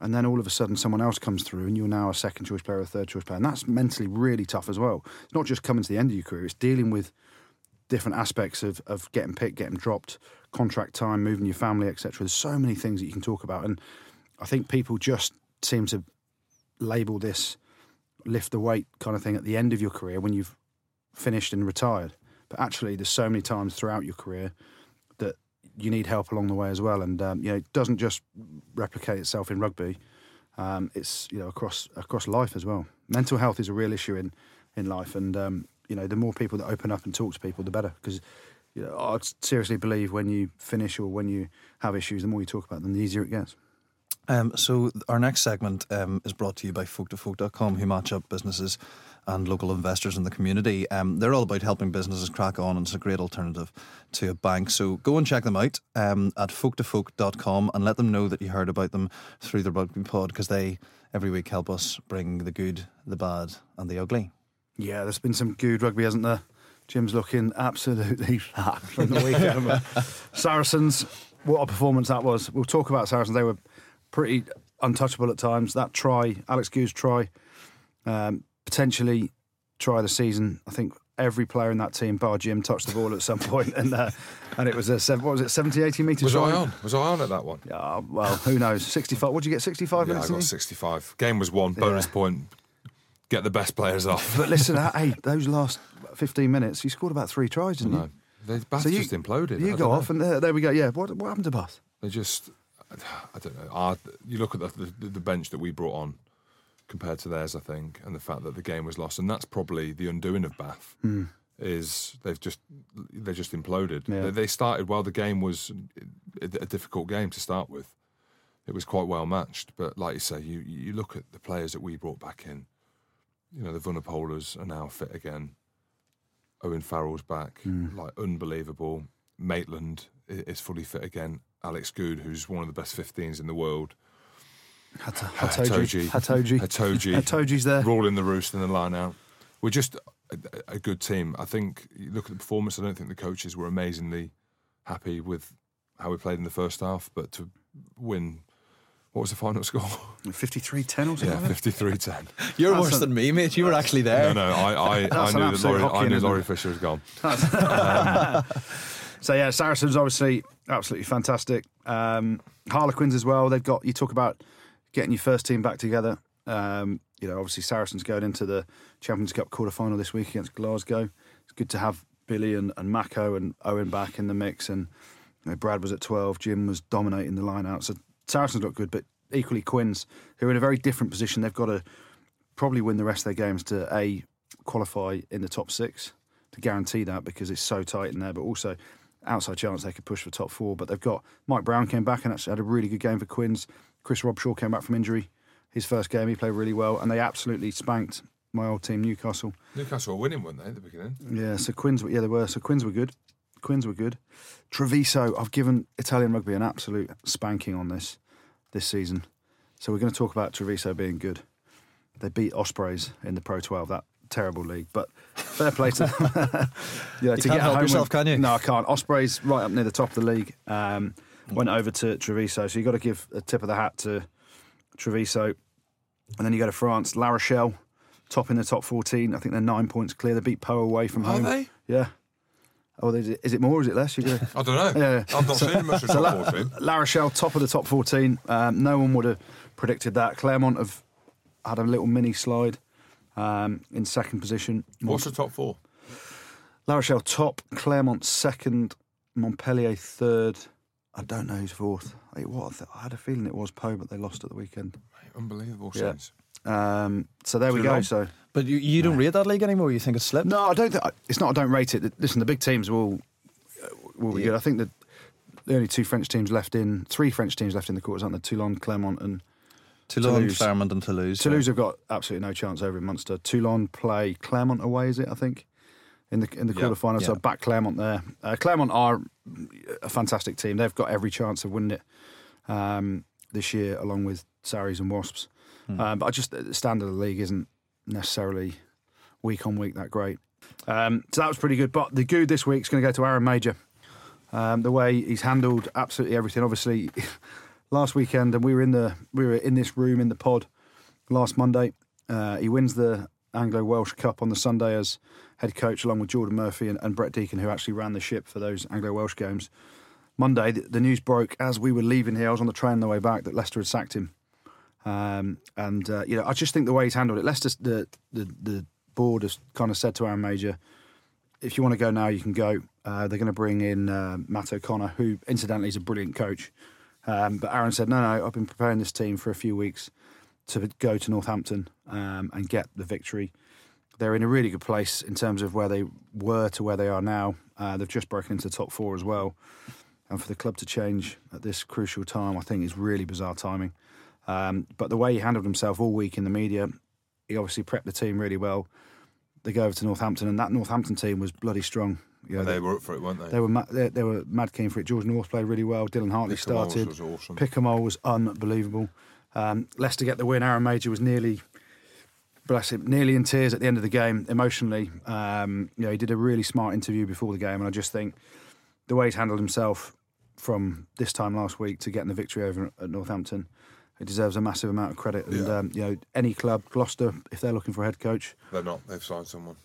and then all of a sudden someone else comes through, and you're now a second choice player, or a third choice player, and that's mentally really tough as well. It's not just coming to the end of your career; it's dealing with different aspects of, of getting picked, getting dropped, contract time, moving your family, etc. There's so many things that you can talk about, and I think people just seem to label this lift the weight kind of thing at the end of your career when you've finished and retired. But actually, there's so many times throughout your career that you need help along the way as well, and um, you know it doesn't just replicate itself in rugby. Um, it's you know across across life as well. Mental health is a real issue in in life, and um, you know the more people that open up and talk to people, the better. Because you know, I seriously believe when you finish or when you have issues, the more you talk about them, the easier it gets. Um, so our next segment um, is brought to you by folk2folk.com, who match up businesses and local investors in the community. Um, they're all about helping businesses crack on, and it's a great alternative to a bank. So go and check them out um, at folk2folk.com and let them know that you heard about them through the Rugby Pod because they every week help us bring the good, the bad, and the ugly. Yeah, there's been some good rugby, hasn't there? Jim's looking absolutely fat from the weekend. Saracens, what a performance that was. We'll talk about Saracens. They were pretty untouchable at times. That try, Alex Goode try, um, potentially try of the season. I think every player in that team, bar Jim, touched the ball at some point, and uh, and it was a seven, what was it, 70, 80 metres Was try? I on? Was I on at that one? Yeah, well, who knows? 65. What did you get? 65 Yeah, I got 65. Game was won. Bonus Yeah. point. Get the best players off. But listen, uh, hey, those last 15 minutes, you scored about three tries, didn't you? no, they Bath So you- just imploded. You I go off, know. and there, there we go. Yeah, what, what happened to Bath? They just, I don't know. You look at the, the the bench that we brought on compared to theirs, I think, and the fact that the game was lost, and that's probably the undoing of Bath. Is they've just they just imploded. Yeah. They, they started well. The game was a, a difficult game to start with. It was quite well matched, but like you say, you you look at the players that we brought back in. You know, the Vunipolas are now fit again. Owen Farrell's back, mm. like unbelievable. Maitland is fully fit again. Alex Goode, who's one of the best 15s in the world. Itoje. Itoje. Itoje. Itoje. Itoje's there. Ruling the roost in the line out. We're just a, a good team. I think, you look at the performance, I don't think the coaches were amazingly happy with how we played in the first half, but to win, what was the final score? 53 10 or something? yeah, 53 10. You're That's worse a- than me, mate. You were actually there. No, no, I, I, I knew that absolute Laurie, I knew Laurie Fisher was gone. So, yeah, Saracens obviously absolutely fantastic. Um, Harlequins as well. They've got, you talk about getting your first team back together. Um, you know, obviously, Saracens going into the Champions Cup quarter final this week against Glasgow. It's good to have Billy and, and Mako and Owen back in the mix. And you know, Brad was at 12, Jim was dominating the line out. So, Saracens look good, but equally, Quins, who are in a very different position. They've got to probably win the rest of their games to A, qualify in the top six to guarantee that because it's so tight in there, but also outside chance they could push for top four. But they've got Mike Brown came back and actually had a really good game for Quins. Chris Robshaw came back from injury. His first game, he played really well, and they absolutely spanked my old team, Newcastle. Newcastle were winning, weren't they, at the beginning? Yeah, so Quins, were- yeah, they were. So Quins were good. Quins were good. Treviso, I've given Italian rugby an absolute spanking on this this season. So we're going to talk about Treviso being good. They beat Ospreys in the Pro 12, that terrible league. But fair play to them. yeah, to can't get help home yourself, with- can you? No, I can't. Ospreys right up near the top of the league. Um, went over to Treviso, so you've got to give a tip of the hat to Treviso. And then you go to France, La Rochelle, top in the top 14. I think they're nine points clear. They beat Pau away from Are home. they? Yeah. Oh, is it, is it more or is it less? You're gonna, I don't know. Yeah. I've not seen much of So top La, 14. La Rochelle, top of the top 14. Um, no one would have predicted that. Clermont have had a little mini slide um, in second position. What's the top four? La Rochelle top, Clermont second, Montpellier third. I don't know who's fourth. It was, I had a feeling it was Pau, but they lost at the weekend. Unbelievable Yeah. sense. Um, so there we go. long. So But you, you don't rate that league anymore. You think it's slipped? no, I don't. Think, it's not. I don't rate it. Listen, the big teams will uh, will be Yeah. good. I think that the only two French teams left in three French teams left in the quarters, aren't there? Toulon, Clermont, and Toulon, Toulouse. Clermont, and Toulouse. Toulouse have got absolutely no chance over in Munster. Toulon play Clermont away, is it? I think in the in the Yeah, quarter final. So yeah. back Clermont there. Uh, Clermont are a fantastic team. They've got every chance of winning it um, this year, along with Sarries and Wasps. Hmm. Um, but I just the standard of the league isn't necessarily week on week that great. Um, so that was pretty good. But the good this week is going to go to Aaron Mauger. Um, the way he's handled absolutely everything. Obviously, last weekend, and we were in the we were in this room in the pod last Monday. Uh, he wins the Anglo Welsh Cup on the Sunday as head coach, along with Jordan Murphy and, and Brett Deacon, who actually ran the ship for those Anglo Welsh games. Monday, the, the news broke as we were leaving here. I was on the train on the way back that Leicester had sacked him. Um, and uh, you know, I just think the way he's handled it, Leicester, the the, the board has kind of said to Aaron Mauger, if you want to go now, you can go. Uh, they're going to bring in uh, Matt O'Connor, who incidentally is a brilliant coach. Um, but Aaron said, no, no, I've been preparing this team for a few weeks to go to Northampton um, and get the victory. They're in a really good place in terms of where they were to where they are now. Uh, they've just broken into the top four as well. And for the club to change at this crucial time, I think is really bizarre timing. Um, but the way he handled himself all week in the media, he obviously prepped the team really well. They go over to Northampton, and that Northampton team was bloody strong. You know, They were up for it, weren't they? they were ma- they, they were mad keen for it. George North played really well. Dylan Hartley Moles started. was awesome. Picamoles was unbelievable. Um, Leicester get the win. Aaron Mauger was nearly, bless him, nearly in tears at the end of the game emotionally. Um, you know, he did a really smart interview before the game, and I just think the way he's handled himself from this time last week to getting the victory over at Northampton, it deserves a massive amount of credit. And Yeah. um, you know, any club, Gloucester, if they're looking for a head coach, They're not. They've signed someone.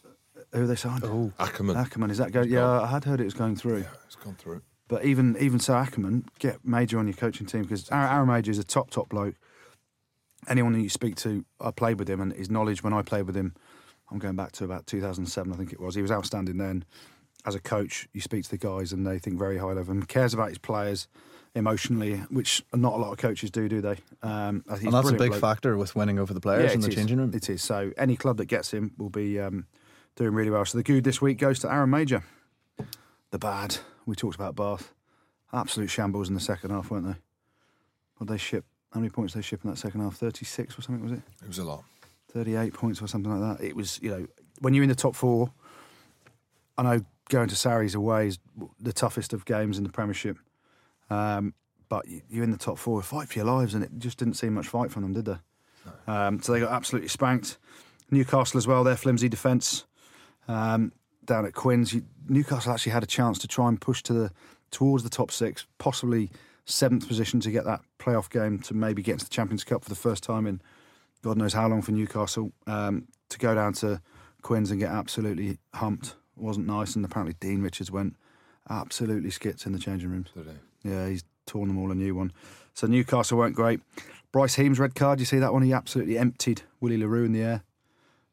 who they signed? Oh, Ackermann. Ackermann, is that going? Yeah, I had heard it was going through. Yeah, it's gone through. But even even so, Ackermann, get Mauger on your coaching team because Aaron Mauger is a top top bloke. Anyone that you speak to, I played with him, and his knowledge when I played with him, I'm going back to about 2007, I think it was. He was outstanding then. As a coach, you speak to the guys, and they think very highly of him. Cares about his players emotionally, which not a lot of coaches do, do they? Um, I think and that's a big bloke. factor with winning over the players Yeah, in the is. changing room. It is. So any club that gets him will be um, doing really well. So the good this week goes to Aaron Mauger. The bad. We talked about Bath. Absolute shambles in the second half, weren't they? What they ship? How many points did they ship in that second half? Thirty-six or something was it? It was a lot. 38 points or something like that. It was, you know, when you're in the top four, I know going to Sarries away is the toughest of games in the Premiership. Um, but you're in the top four, fight for your lives, and it just didn't seem much fight from them, did there? Um, so they got absolutely spanked. Newcastle as well, their flimsy defence um, down at Quins. You, Newcastle actually had a chance to try and push to the towards the top six, possibly seventh position to get that playoff game to maybe get into the Champions Cup for the first time in God knows how long for Newcastle. Um, to go down to Quins and get absolutely humped wasn't nice, and apparently Dean Richards went absolutely skits in the changing rooms. Yeah, he's torn them all a new one. So Newcastle weren't great. Bryce Heem's red card, you see that one? He absolutely emptied Willie Le Roux in the air.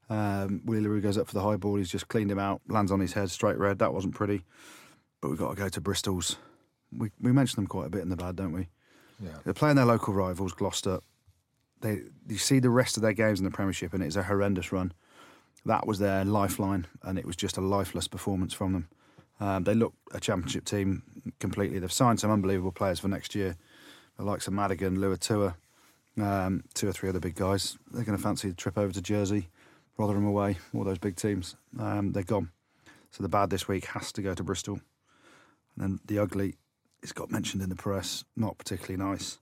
Um, Willie Le Roux goes up for the high ball. He's just cleaned him out, lands on his head, straight red. That wasn't pretty. But we've got to go to Bristol's. We, we mention them quite a bit in the bad, don't we? Yeah. They're playing their local rivals, Gloucester. They, you see the rest of their games in the Premiership, and it's a horrendous run. That was their lifeline, and it was just a lifeless performance from them. Um, they look a championship team completely. They've signed some unbelievable players for next year, the likes of Madigan, Luatua, um, two or three other big guys. They're going to fancy the trip over to Jersey, Rotherham away, all those big teams. Um, they're gone. So the bad this week has to go to Bristol. And then the ugly, it's got mentioned in the press, not particularly nice.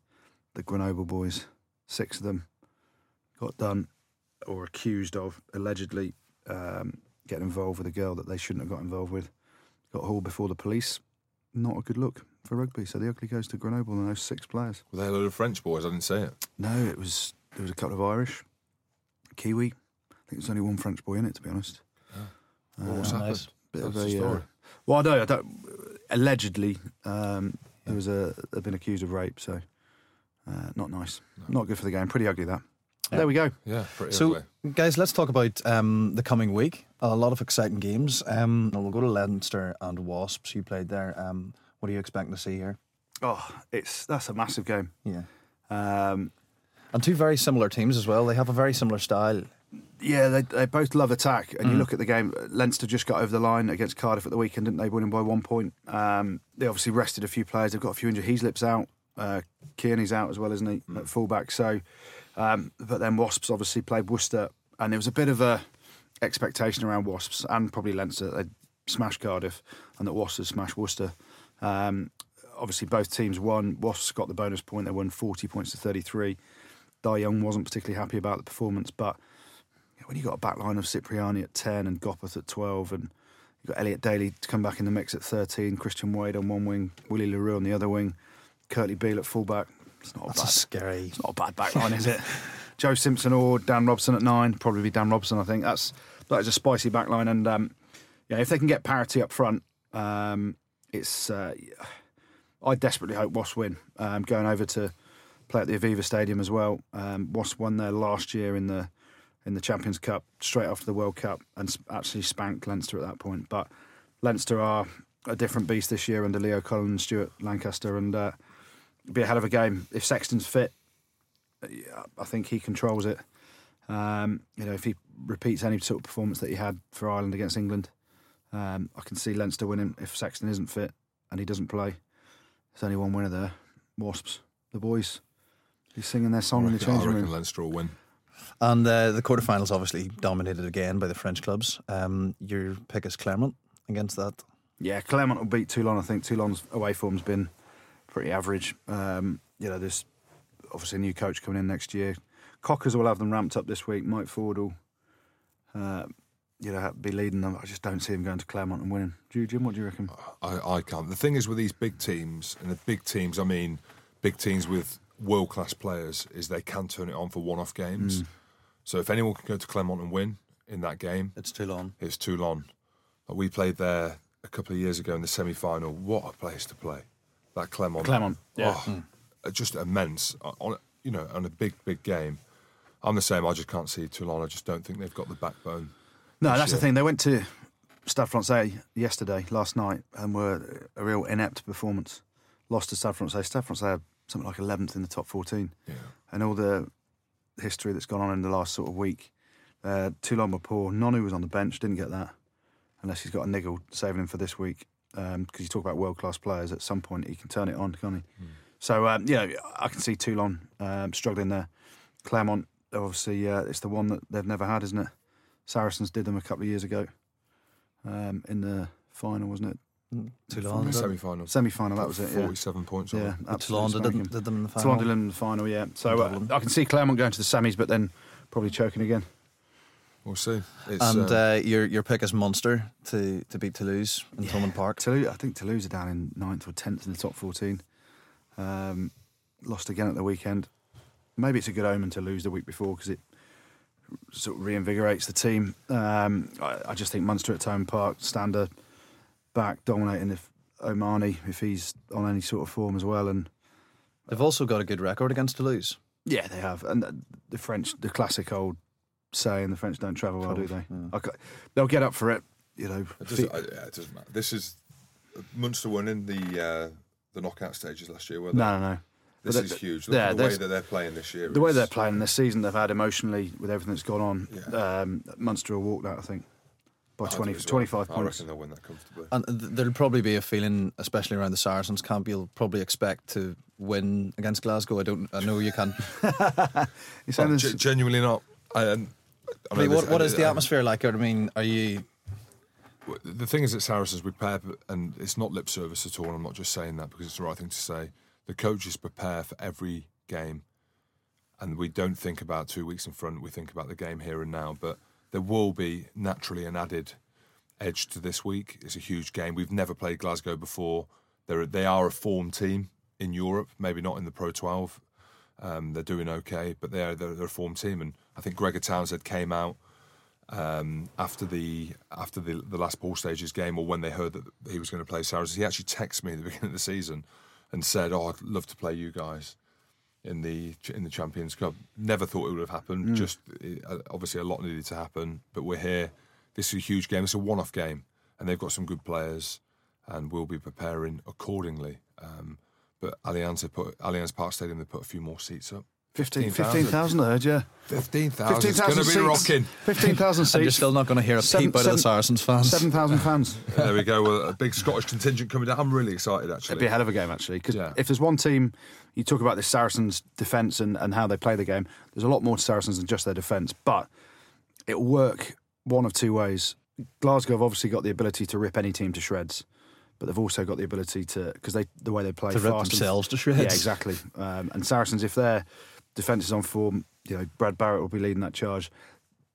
The Grenoble boys, six of them, got done or accused of allegedly um, getting involved with a girl that they shouldn't have got involved with. Got hauled before the police. Not a good look for rugby. So the ugly goes to Grenoble and those six players. Were they a load of French boys? I didn't see it. No, it was there was a couple of Irish, Kiwi. I think there's only one French boy in it, to be honest. Well, what's Uh, happened? Bit What's of a, uh, story? Well, I know. I don't. Allegedly, um, there was a they've been accused of rape. So, uh, not nice. Not good for the game. Pretty ugly that. There we go. Yeah, pretty So, ugly. guys, let's talk about um, the coming week. A lot of exciting games. Um, we'll go to Leinster and Wasps. You played there. Um, what are you expecting to see here? Oh, it's that's a massive game. Yeah. Um, And two very similar teams as well. They have a very similar style. yeah, they, they both love attack. And you Mm. look at the game. Leinster just got over the line against Cardiff at the weekend, didn't they? Winning by one point. Um, they obviously rested a few players. They've got a few injured. Heaslip's out. Uh, Kearney's out as well, isn't he? At fullback. So, um, but then Wasps obviously played Worcester, and there was a bit of a expectation around Wasps and probably Leinster that they'd smash Cardiff and that Wasps would smash Worcester. Um, obviously, both teams won. Wasps got the bonus point. They won 40 points to 33. Dai Young wasn't particularly happy about the performance, but when you got a back line of Cipriani at 10 and Gopperth at 12, and you've got Elliot Daly to come back in the mix at 13, Christian Wade on one wing, Willie Le Roux on the other wing, Kurtley Beale at fullback. It's not a That's a bad scary. it's not a bad back line, is it? Joe Simpson or Dan Robson at nine, probably be Dan Robson. I think that's that is a spicy back line, and um, yeah, if they can get parity up front, um, it's. Uh, I desperately hope Wasps win. Um, going over to play at the Aviva Stadium as well. Um, Wasps won there last year in the in the Champions Cup, straight after the World Cup, and actually spanked Leinster at that point. But Leinster are a different beast this year under Leo and Stuart Lancaster, and uh, it'll be a hell of a game if Sexton's fit. I think he controls it. Um, you know, if he repeats any sort of performance that he had for Ireland against England, um, I can see Leinster winning if Sexton isn't fit and he doesn't play. There's only one winner there, Wasps, the boys. He's singing their song I in the reckon, I changing reckon room. Leinster will win. And uh, the quarterfinals obviously dominated again by the French clubs. Um, your pick is Clermont against that. Yeah, Clermont will beat Toulon. I think Toulon's away form's been pretty average. Um, you know, there's obviously a new coach coming in next year. Cockers will have them ramped up this week. Mike Ford will, uh, you know, be leading them. I just don't see him going to Clermont and winning. Do you, Jim? What do you reckon? I, I can't. The thing is with these big teams, and the big teams, I mean, big teams with world class players, is they can turn it on for one off games. So if anyone can go to Clermont and win in that game, It's Toulon. it's Toulon. Like we played there a couple of years ago in the semi final. What a place to play! That Clermont. Claremont, yeah. Oh, uh, just immense. Uh, On you know, on a big, big game. I'm the same. I just can't see Toulon. I just don't think they've got the backbone. No, that's the thing. They went to Stade Francais yesterday, last night, and were a real inept performance. Lost to Stade Francais. Stade Francais are something like 11th in the top 14. Yeah. and all the history that's gone on in the last sort of week. Uh, Toulon were poor. Nonu was on the bench, didn't get that, unless he's got a niggle saving him for this week. Because you talk about world class players, at some point he can turn it on, can't he? So um, you know, I can see Toulon um, struggling there. Clermont, obviously, uh, it's the one that they've never had, isn't it? Saracens did them a couple of years ago um, in the final, wasn't it? Toulon. The semi final. Semi final, that was it. Yeah. Forty-seven points. on Yeah, it. Toulon did, spanking them- did them in the final. Toulon did in the final, yeah. So uh, I can see Clermont going to the semis, but then probably choking again. We'll see. It's, And uh, uh, your your pick is Munster to, to beat Toulouse in Thomond Park. Toulouse, I think Toulouse are down in ninth or tenth in the top fourteen. Um, lost again at the weekend. Maybe it's a good omen to lose the week before because it sort of reinvigorates the team. Um, I, I just think Munster at Thomond Park, Stander back dominating if O'Mahony if he's on any sort of form as well, and They've also got a good record against Toulouse. yeah, they have. And the- the French, the classic old saying, the French don't travel well, do they? I ca- they'll get up for it. You know, It doesn't, uh, yeah, it doesn't matter. This is Munster won in the uh, the knockout stages last year. Were they? no, no, no. This But is they- huge. Look yeah, the way that they're playing this year. The way they're playing this season, they've had emotionally with everything that's gone on. Yeah. Um, Munster will walk that, I think, by I do 20, as well. 25 I points. reckon they'll win that comfortably. And th- there'll probably be a feeling, especially around the Saracens camp, you'll probably expect to win against Glasgow. I don't. I know you can. You're saying But genuinely not. I, um, I mean, what, what is the atmosphere like? I mean, are you? The thing is, at Saracens, we prepare, and it's not lip service at all. I'm not just saying that because it's the right thing to say. The coaches prepare for every game, and we don't think about two weeks in front. We think about the game here and now. But there will be naturally an added edge to this week. It's a huge game. We've never played Glasgow before. They're they are a form team in Europe, maybe not in the Pro 12. Um, they're doing okay, but they're, they're they're a form team, and I think Gregor Townsend came out um, after the after the, the last ball stages game, or when they heard that he was going to play Saracens, he actually texted me at the beginning of the season and said, "Oh, I'd love to play you guys." In the in the Champions Cup, never thought it would have happened. Just uh, obviously a lot needed to happen, but we're here. This is a huge game. It's a one-off game, and they've got some good players, and we'll be preparing accordingly. Um, but Allianz put Allianz Park Stadium. They put a few more seats up. 15 15,000. 15,000 I heard, yeah. Fifteen thousand. It's 15,000 going to be rocking. 15,000 seats. And you're still not going to hear a Seven- peep out of the Saracens fans. 7,000 fans. there we go. Well, a big Scottish contingent coming down. I'm really excited actually. It'd be a hell of a game, actually. Because Yeah. if there's one team, you talk about the Saracens' defence and, and how they play the game, there's a lot more to Saracens than just their defence. But it'll work one of two ways. Glasgow have obviously got the ability to rip any team to shreds, but they've also got the ability to, because they the way they play To rip fast and- themselves to shreds. Yeah, exactly. Um, and Saracens, if their defence is on form, you know, Brad Barritt will be leading that charge.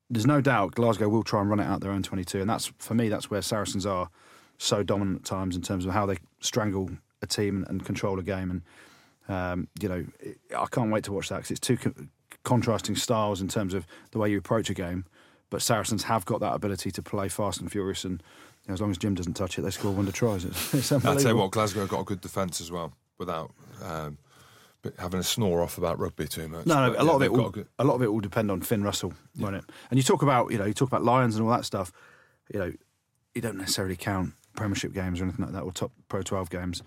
There's no doubt Glasgow will try and run it out their own 22, and that's for me. That's where Saracens are so dominant at times in terms of how they strangle a team and, control a game. And um, you know, I can't wait to watch that because it's two co- contrasting styles in terms of the way you approach a game. But Saracens have got that ability to play fast and furious, and you know, as long as Jim doesn't touch it, they score wonder tries. It's, it's I'll tell you what, Glasgow got a good defence as well, without um, having a snore off about rugby too much. No, no, But, a yeah, lot of it will, a good- a lot of it will depend on Finn Russell, won't it? And you talk about, you know, you talk about Lions and all that stuff. You know, you don't necessarily count Premiership games or anything like that, or top Pro 12 games.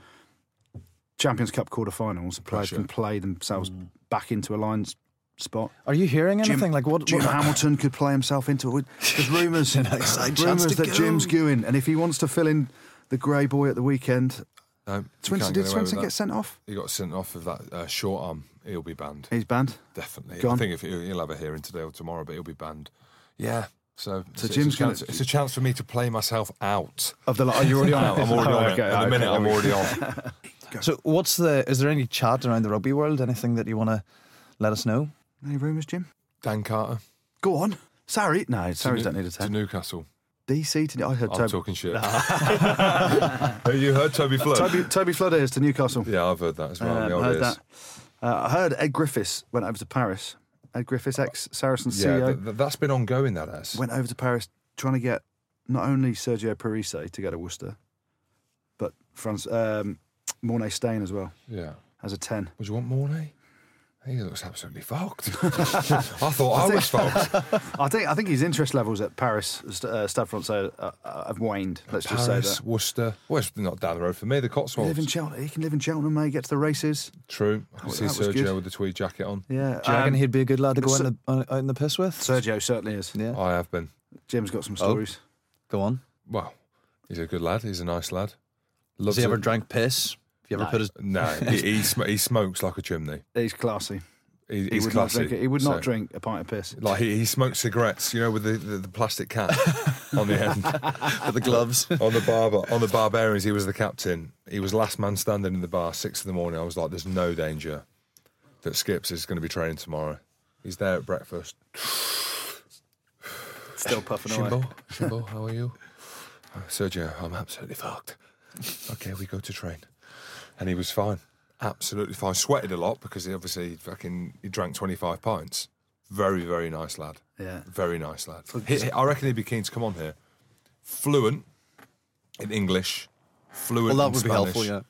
Champions Cup quarterfinals, the players can play themselves mm. back into a Lions spot. Are you hearing Jim- anything? like what? Jim what- Hamilton could play himself into it. There's rumours, rumours that go. Jim's going, and if he wants to fill in the grey boy at the weekend, No, Swinson, did get Swinson get sent off? He got sent off of that uh, short arm. He'll be banned. He's banned. Definitely. Gone. I think if he'll, he'll have a hearing today or tomorrow, but he'll be banned. Yeah. So, So it's, Jim's it's, a chance, gonna- it's a chance for me to play myself out. Of the, are you already on? I'm already Oh, on it. okay, At the okay, minute, I'm already on. So what's the? Is there any chat around the rugby world? Anything that you want to let us know? Any rumours, Jim? Dan Carter Go on. Sorry. No, to Sarries don't need a to Newcastle. DC to I heard I'm Toby, talking shit. Have you heard Toby Flood? Toby, Toby Flood is to Newcastle. Yeah, I've heard that as well. Um, heard that. Uh, I heard Ed Griffiths went over to Paris. Ed Griffiths, ex Saracens Yeah, CEO, th- th- that's been ongoing. That has. went over to Paris trying to get not only Sergio Parisse to go to Worcester, but Franz, um, Morné Steyn as well Yeah. as a 10. Would you want Morné? He looks absolutely fucked. I thought I was fucked. I think I think his interest levels at Paris, uh, Stade Francais, uh, uh, have waned. Let's just say Paris, that. Worcester. Well, it's not down the road for me. The He, live in Cotswolds. Cheltenham, he can live in Cheltenham, May Get to the races. True. I can That see Sergio good. with the tweed jacket on. Yeah, Do you reckon um, he'd be a good lad to go so- out, in the, out in the piss with? Sergio certainly is. Yeah. I have been. Jim's got some Oh. stories. Go on. Well, he's a good lad. He's a nice lad. Has Loves he ever drank piss? Have you ever No. put his? No, he, he, sm- he smokes like a chimney. He's classy. He, He he's would not classy. drink. He would not So, drink a pint of piss. Like he, he smokes cigarettes, you know, with the, the, the plastic cap on the end. with the gloves. on the barber on the barbarians he was the captain he was last man standing in the bar six in the morning i was like there's no danger that skips is going to be training tomorrow he's there at breakfast Still puffing away. Shimbo, Shimbo, how are you? "Oh, Sergio, I'm absolutely fucked. okay, we go to train. And he was fine. Absolutely fine. Sweated a lot because he obviously fucking he drank 25 pints. Very, very nice lad. Yeah. Very nice lad. He- he- I reckon he'd be keen to come on here. Fluent in English, fluent Well, that in would be Spanish. helpful. Yeah.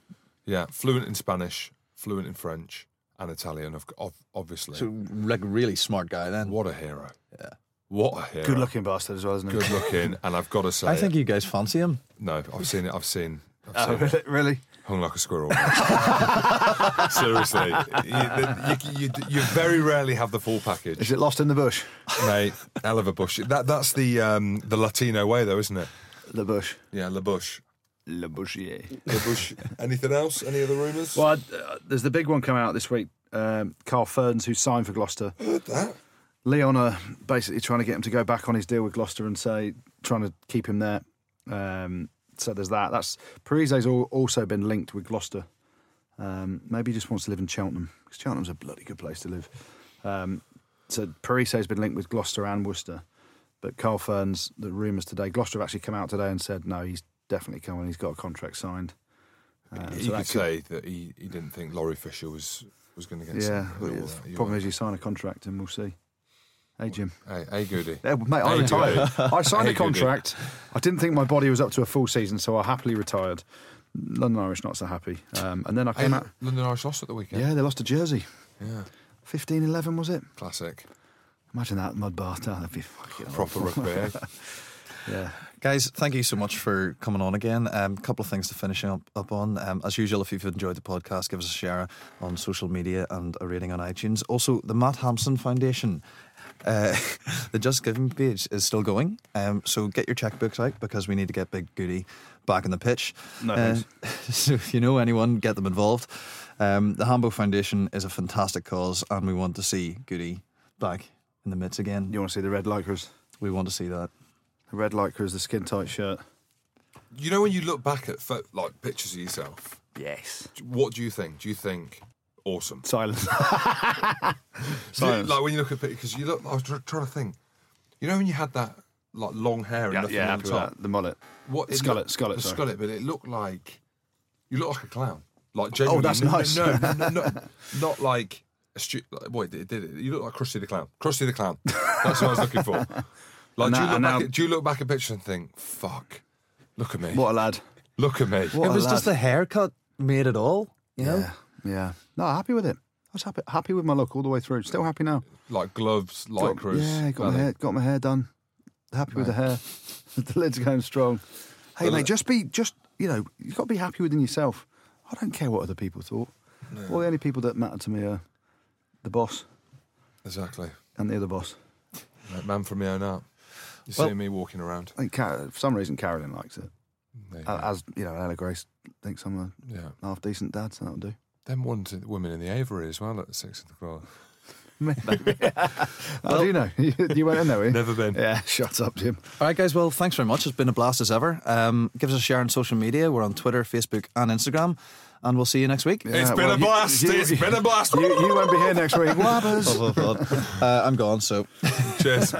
Yeah, fluent in Spanish, fluent in French, and Italian, of, of, obviously. So like really smart guy then. what a hero. Yeah. What a hero. Good looking bastard as well, isn't he? Good looking, and I've got to say, I think you guys fancy him. no, I've seen it. I've seen. I've Oh, seen it. really? Really? Hung like a squirrel. Seriously, you, you, you, you very rarely have the full package. Is it lost in the bush? mate. Hell of a bush. That that's the um, the Latino way, though, isn't it? The bush. Yeah, La Bush. Le Bushier. La Bush. Anything else? Any other rumours? Well, uh, there's the big one coming out this week. Um, Carl Fearns, who signed for Gloucester. Heard that. Lyon are basically trying to get him to go back on his deal with Gloucester and say, trying to keep him there. Um, so there's that. That's Parisse's also been linked with Gloucester. Um, maybe he just wants to live in Cheltenham because Cheltenham's a bloody good place to live. Um, so Parisse's been linked with Gloucester and Worcester, but Carl Fearns, the rumours today, Gloucester have actually come out today and said no, he's definitely coming. He's got a contract signed. Um, you so could that say that he, he didn't think Laurie Fisher was was going to get. yeah. something but and all it's- that. You problem is, you sign a contract and we'll see. Hey, Jim. Hey, hey, Goody. Yeah, mate, I Hey, retired. Goody. I signed Hey, a Goody. contract. I didn't think my body was up to a full season, so I happily retired. London Irish not so happy. Um, and then I Hey, came out. London Irish lost at the weekend. Yeah, they lost to Jersey. Yeah. 15 11, was it? Classic. Imagine that mud bath. That'd be fucking Proper rugby, eh? Yeah. Guys, thank you so much for coming on again. A um, couple of things to finish up, up on. Um, as usual, if you've enjoyed the podcast, give us a share on social media and a rating on iTunes. Also, the Matt Hampson Foundation, uh, the Just Giving page is still going. Um, so get your checkbooks out because we need to get Big Goody back in the pitch. No Uh, so if you know anyone, get them involved. Um, the Hambo Foundation is a fantastic cause, and we want to see Goody back in the midst again. You want to see the red lycras? We want to see that. The red lycras, the skin tight shirt. You know when you look back at pho- like pictures of yourself, Yes. what do you think? Do you think awesome? Silence. Do Silence. like when you look at pictures, because you look. I was trying to think. You know when you had that like long hair and yeah, nothing yeah, on the top. that. The mullet. What it Skullet, looked- skullet, the sorry. skullet, but it looked like you look like a clown. Like oh, genuinely, that's no, nice. No, no, no, no, not like a stu- like, Boy, it did it. You look like Krusty the Clown. Krusty the Clown. That's what I was looking for. Like, And do, you now- look back now- at, do you look back at pictures and think, "Fuck, look at me, What a lad. look at me." What it was lad. just the haircut made it all, you know? Yeah. Yeah. No, happy with it. I was happy, happy with my look all the way through. Still happy now. Like gloves, lycras. yeah, got my hair, got my hair done. Happy with the hair. the lid's going strong. Hey, The mate, just be, just you know, you've got to be happy within yourself. I don't care what other people thought. All the only people that matter to me are the boss Exactly. and the other boss. Man from my own art. You Well- see me walking around. I think Car- for some reason Carolyn likes it, you as you know, Ella Grace thinks I'm a yeah. half decent dad, so that'll do. Them ones, women in the Avery as well at six o'clock. How do you know? you went in there, were you? Never been. Yeah, shut up, Jim. All right, guys. Well, thanks very much. It's been a blast as ever. Um, give us a share on social media. We're on Twitter, Facebook, and Instagram. And we'll see you next week. It's Yeah, been well, a you- blast. you- it's been a blast. You, you won't be here next week. Wabbers. uh, I'm gone, so. Cheers.